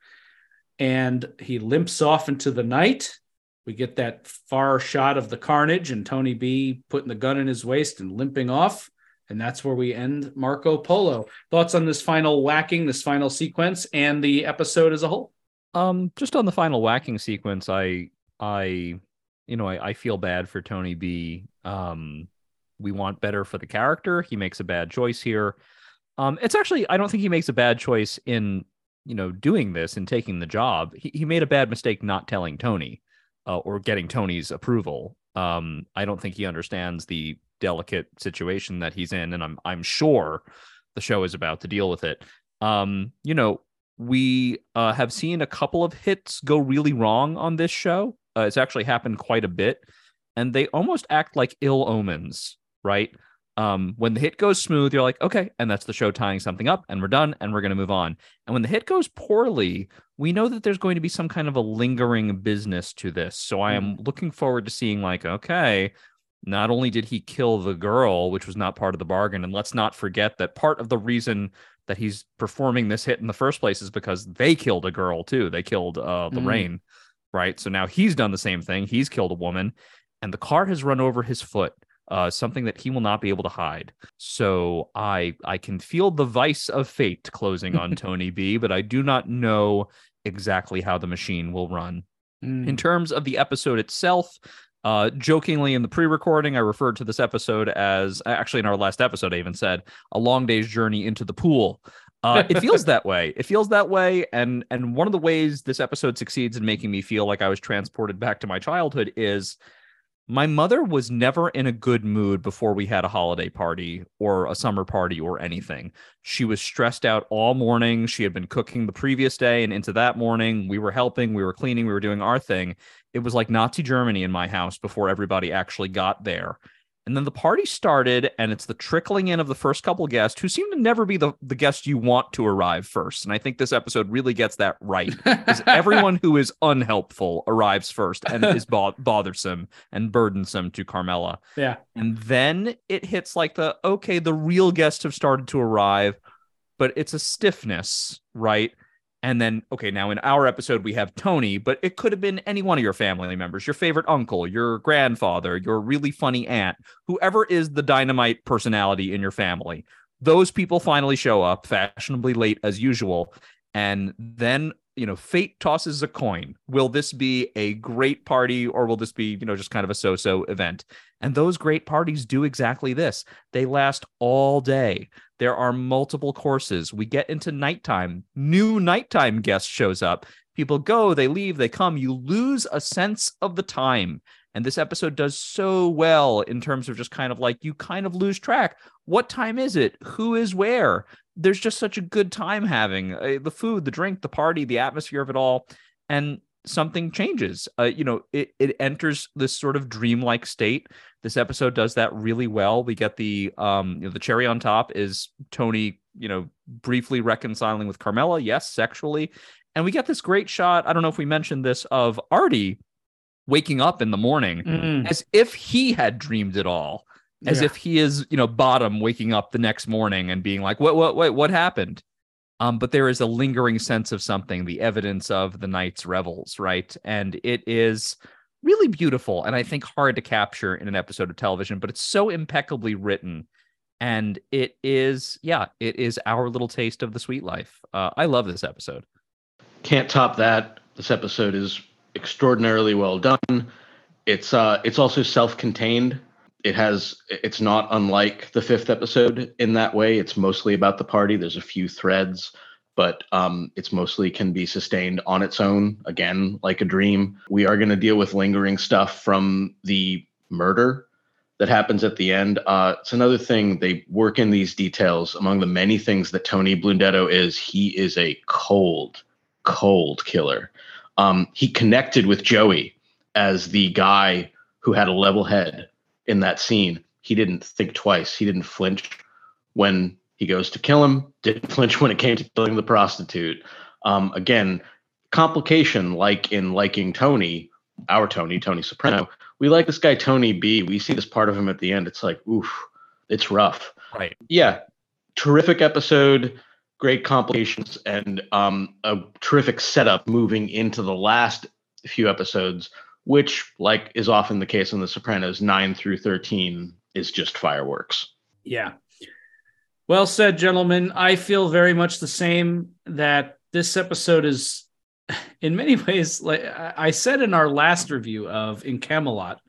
And he limps off into the night. We get that far shot of the carnage and Tony B putting the gun in his waist and limping off. And that's where we end Marco Polo. Thoughts on this final whacking, this final sequence, and the episode as a whole? Um, just on the final whacking sequence, I, I, you know, I, I feel bad for Tony B. Um, we want better for the character. He makes a bad choice here. Um, it's actually, I don't think he makes a bad choice in, you know, doing this and taking the job. He, he made a bad mistake not telling Tony uh, or getting Tony's approval. Um, I don't think he understands the delicate situation that he's in, and I'm I'm sure the show is about to deal with it. Um, you know, we uh, have seen a couple of hits go really wrong on this show. Uh, it's actually happened quite a bit, and they almost act like ill omens, right? Um, when the hit goes smooth, you're like, okay, and that's the show tying something up, and we're done, and we're going to move on. And when the hit goes poorly, we know that there's going to be some kind of a lingering business to this. So I am mm. looking forward to seeing, like, okay, not only did he kill the girl, which was not part of the bargain, and let's not forget that part of the reason that he's performing this hit in the first place is because they killed a girl too. They killed uh, Lorraine, mm. right? So now he's done the same thing. He's killed a woman, and the car has run over his foot. Uh, something that he will not be able to hide. So I I can feel the vice of fate closing on Tony B, but I do not know exactly how the machine will run. Mm. In terms of the episode itself, uh, jokingly in the pre-recording, I referred to this episode as actually in our last episode, I even said a long day's journey into the pool. Uh, it feels that way. It feels that way, and and one of the ways this episode succeeds in making me feel like I was transported back to my childhood is my mother was never in a good mood before we had a holiday party or a summer party or anything. She was stressed out all morning. She had been cooking the previous day and into that morning. We were helping, we were cleaning, we were doing our thing. It was like Nazi Germany in my house before everybody actually got there. And then the party started, and it's the trickling in of the first couple guests who seem to never be the, the guests you want to arrive first. And I think this episode really gets that right. Because everyone who is unhelpful arrives first and is bo- bothersome and burdensome to Carmela. Yeah. And then it hits like the okay, the real guests have started to arrive, but it's a stiffness, right? And then, okay, now in our episode, we have Tony, but it could have been any one of your family members, your favorite uncle, your grandfather, your really funny aunt, whoever is the dynamite personality in your family. Those people finally show up fashionably late as usual. And then, you know, fate tosses a coin. Will this be a great party or will this be, you know, just kind of a so so event? And those great parties do exactly this. They last all day. There are multiple courses. We get into nighttime. New nighttime guest shows up. People go, they leave, they come. You lose a sense of the time. And this episode does so well in terms of just kind of like you kind of lose track. What time is it? Who is where? There's just such a good time having uh, the food, the drink, the party, the atmosphere of it all. And something changes. Uh, you know, it, it enters this sort of dreamlike state this episode does that really well. We get the um, you know, the cherry on top is Tony, you know, briefly reconciling with Carmela, yes, sexually, and we get this great shot. I don't know if we mentioned this of Artie waking up in the morning mm. as if he had dreamed it all, as yeah. if he is, you know, bottom waking up the next morning and being like, "What, what, what, what happened?" Um, but there is a lingering sense of something, the evidence of the night's revels, right? And it is really beautiful and I think hard to capture in an episode of television, but it's so impeccably written. And it is, yeah, it is our little taste of the sweet life. Uh, I love this episode. Can't top that. This episode is extraordinarily well done. It's uh, it's also self-contained. It has, it's not unlike the fifth episode in that way. It's mostly about the party. There's a few threads but um, it's mostly can be sustained on its own, again, like a dream. We are going to deal with lingering stuff from the murder that happens at the end. Uh, it's another thing they work in these details. Among the many things that Tony Blundetto is, he is a cold, cold killer. Um, he connected with Joey as the guy who had a level head in that scene. He didn't think twice. He didn't flinch when he goes to kill him, didn't flinch when it came to killing the prostitute. Um, again, complication like in liking Tony, our Tony, Tony Soprano. We like this guy Tony B. We see this part of him at the end. It's like, oof, it's rough. Right. Yeah, terrific episode, great complications, and um, a terrific setup moving into the last few episodes, which, like is often the case in The Sopranos, nine through thirteen is just fireworks. Yeah. Well said, gentlemen. I feel very much the same that this episode is in many ways like I said in our last review of In Camelot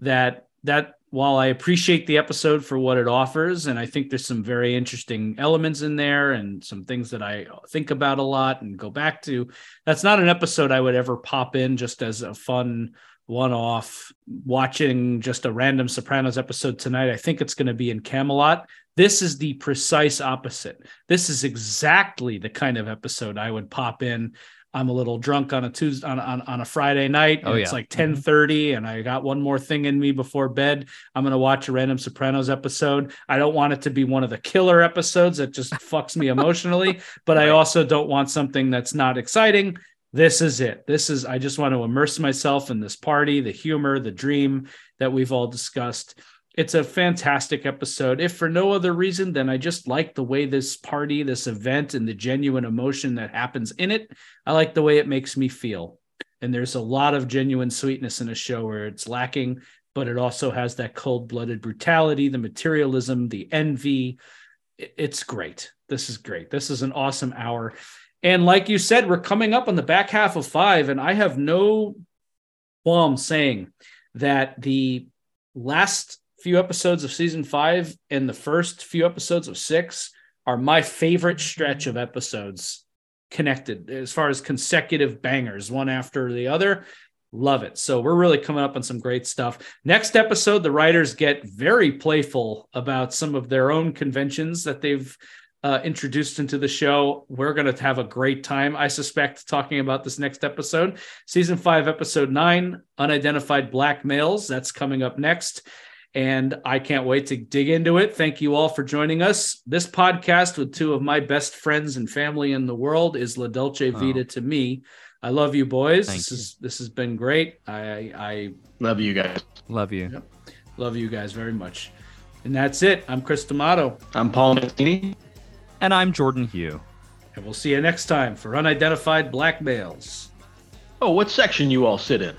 that that while I appreciate the episode for what it offers, and I think there's some very interesting elements in there and some things that I think about a lot and go back to, that's not an episode I would ever pop in just as a fun one off watching just a random Sopranos episode tonight. I think it's going to be in Camelot. This is the precise opposite. This is exactly the kind of episode I would pop in I'm a little drunk on a Tuesday on, on, on a Friday night. Oh, yeah. It's like mm-hmm. 10 30 and I got one more thing in me before bed. I'm going to watch a random Sopranos episode. I don't want it to be one of the killer episodes that just fucks me emotionally, but right. I also don't want something that's not exciting. This is it. This is, I just want to immerse myself in this party, the humor, the dream that we've all discussed it's a fantastic episode. If for no other reason than I just like the way this party, this event, and the genuine emotion that happens in it. I like the way it makes me feel. And there's a lot of genuine sweetness in a show where it's lacking, but it also has that cold blooded brutality, the materialism, the envy. It's great. This is great. This is an awesome hour. And like you said, we're coming up on the back half of five, and I have no qualm saying that the last few episodes of season five and the first few episodes of six are my favorite stretch of episodes connected as far as consecutive bangers, one after the other. Love it. So we're really coming up on some great stuff. Next episode, the writers get very playful about some of their own conventions that they've uh, introduced into the show. We're going to have a great time, I suspect, talking about this next episode. Season five, episode nine, Unidentified Black Males. That's coming up next and I can't wait to dig into it. Thank you all for joining us. This podcast with two of my best friends and family in the world is La Dolce Vita oh. to me. I love you boys. Thank this you. is this has been great. I I love you guys. Love you. Yep. Love you guys very much. And that's it. I'm Chris D'Amato. I'm Paul Mancini. And I'm Jordan Hugh. And we'll see you next time for Unidentified Black Males. Oh, what section you all sit in?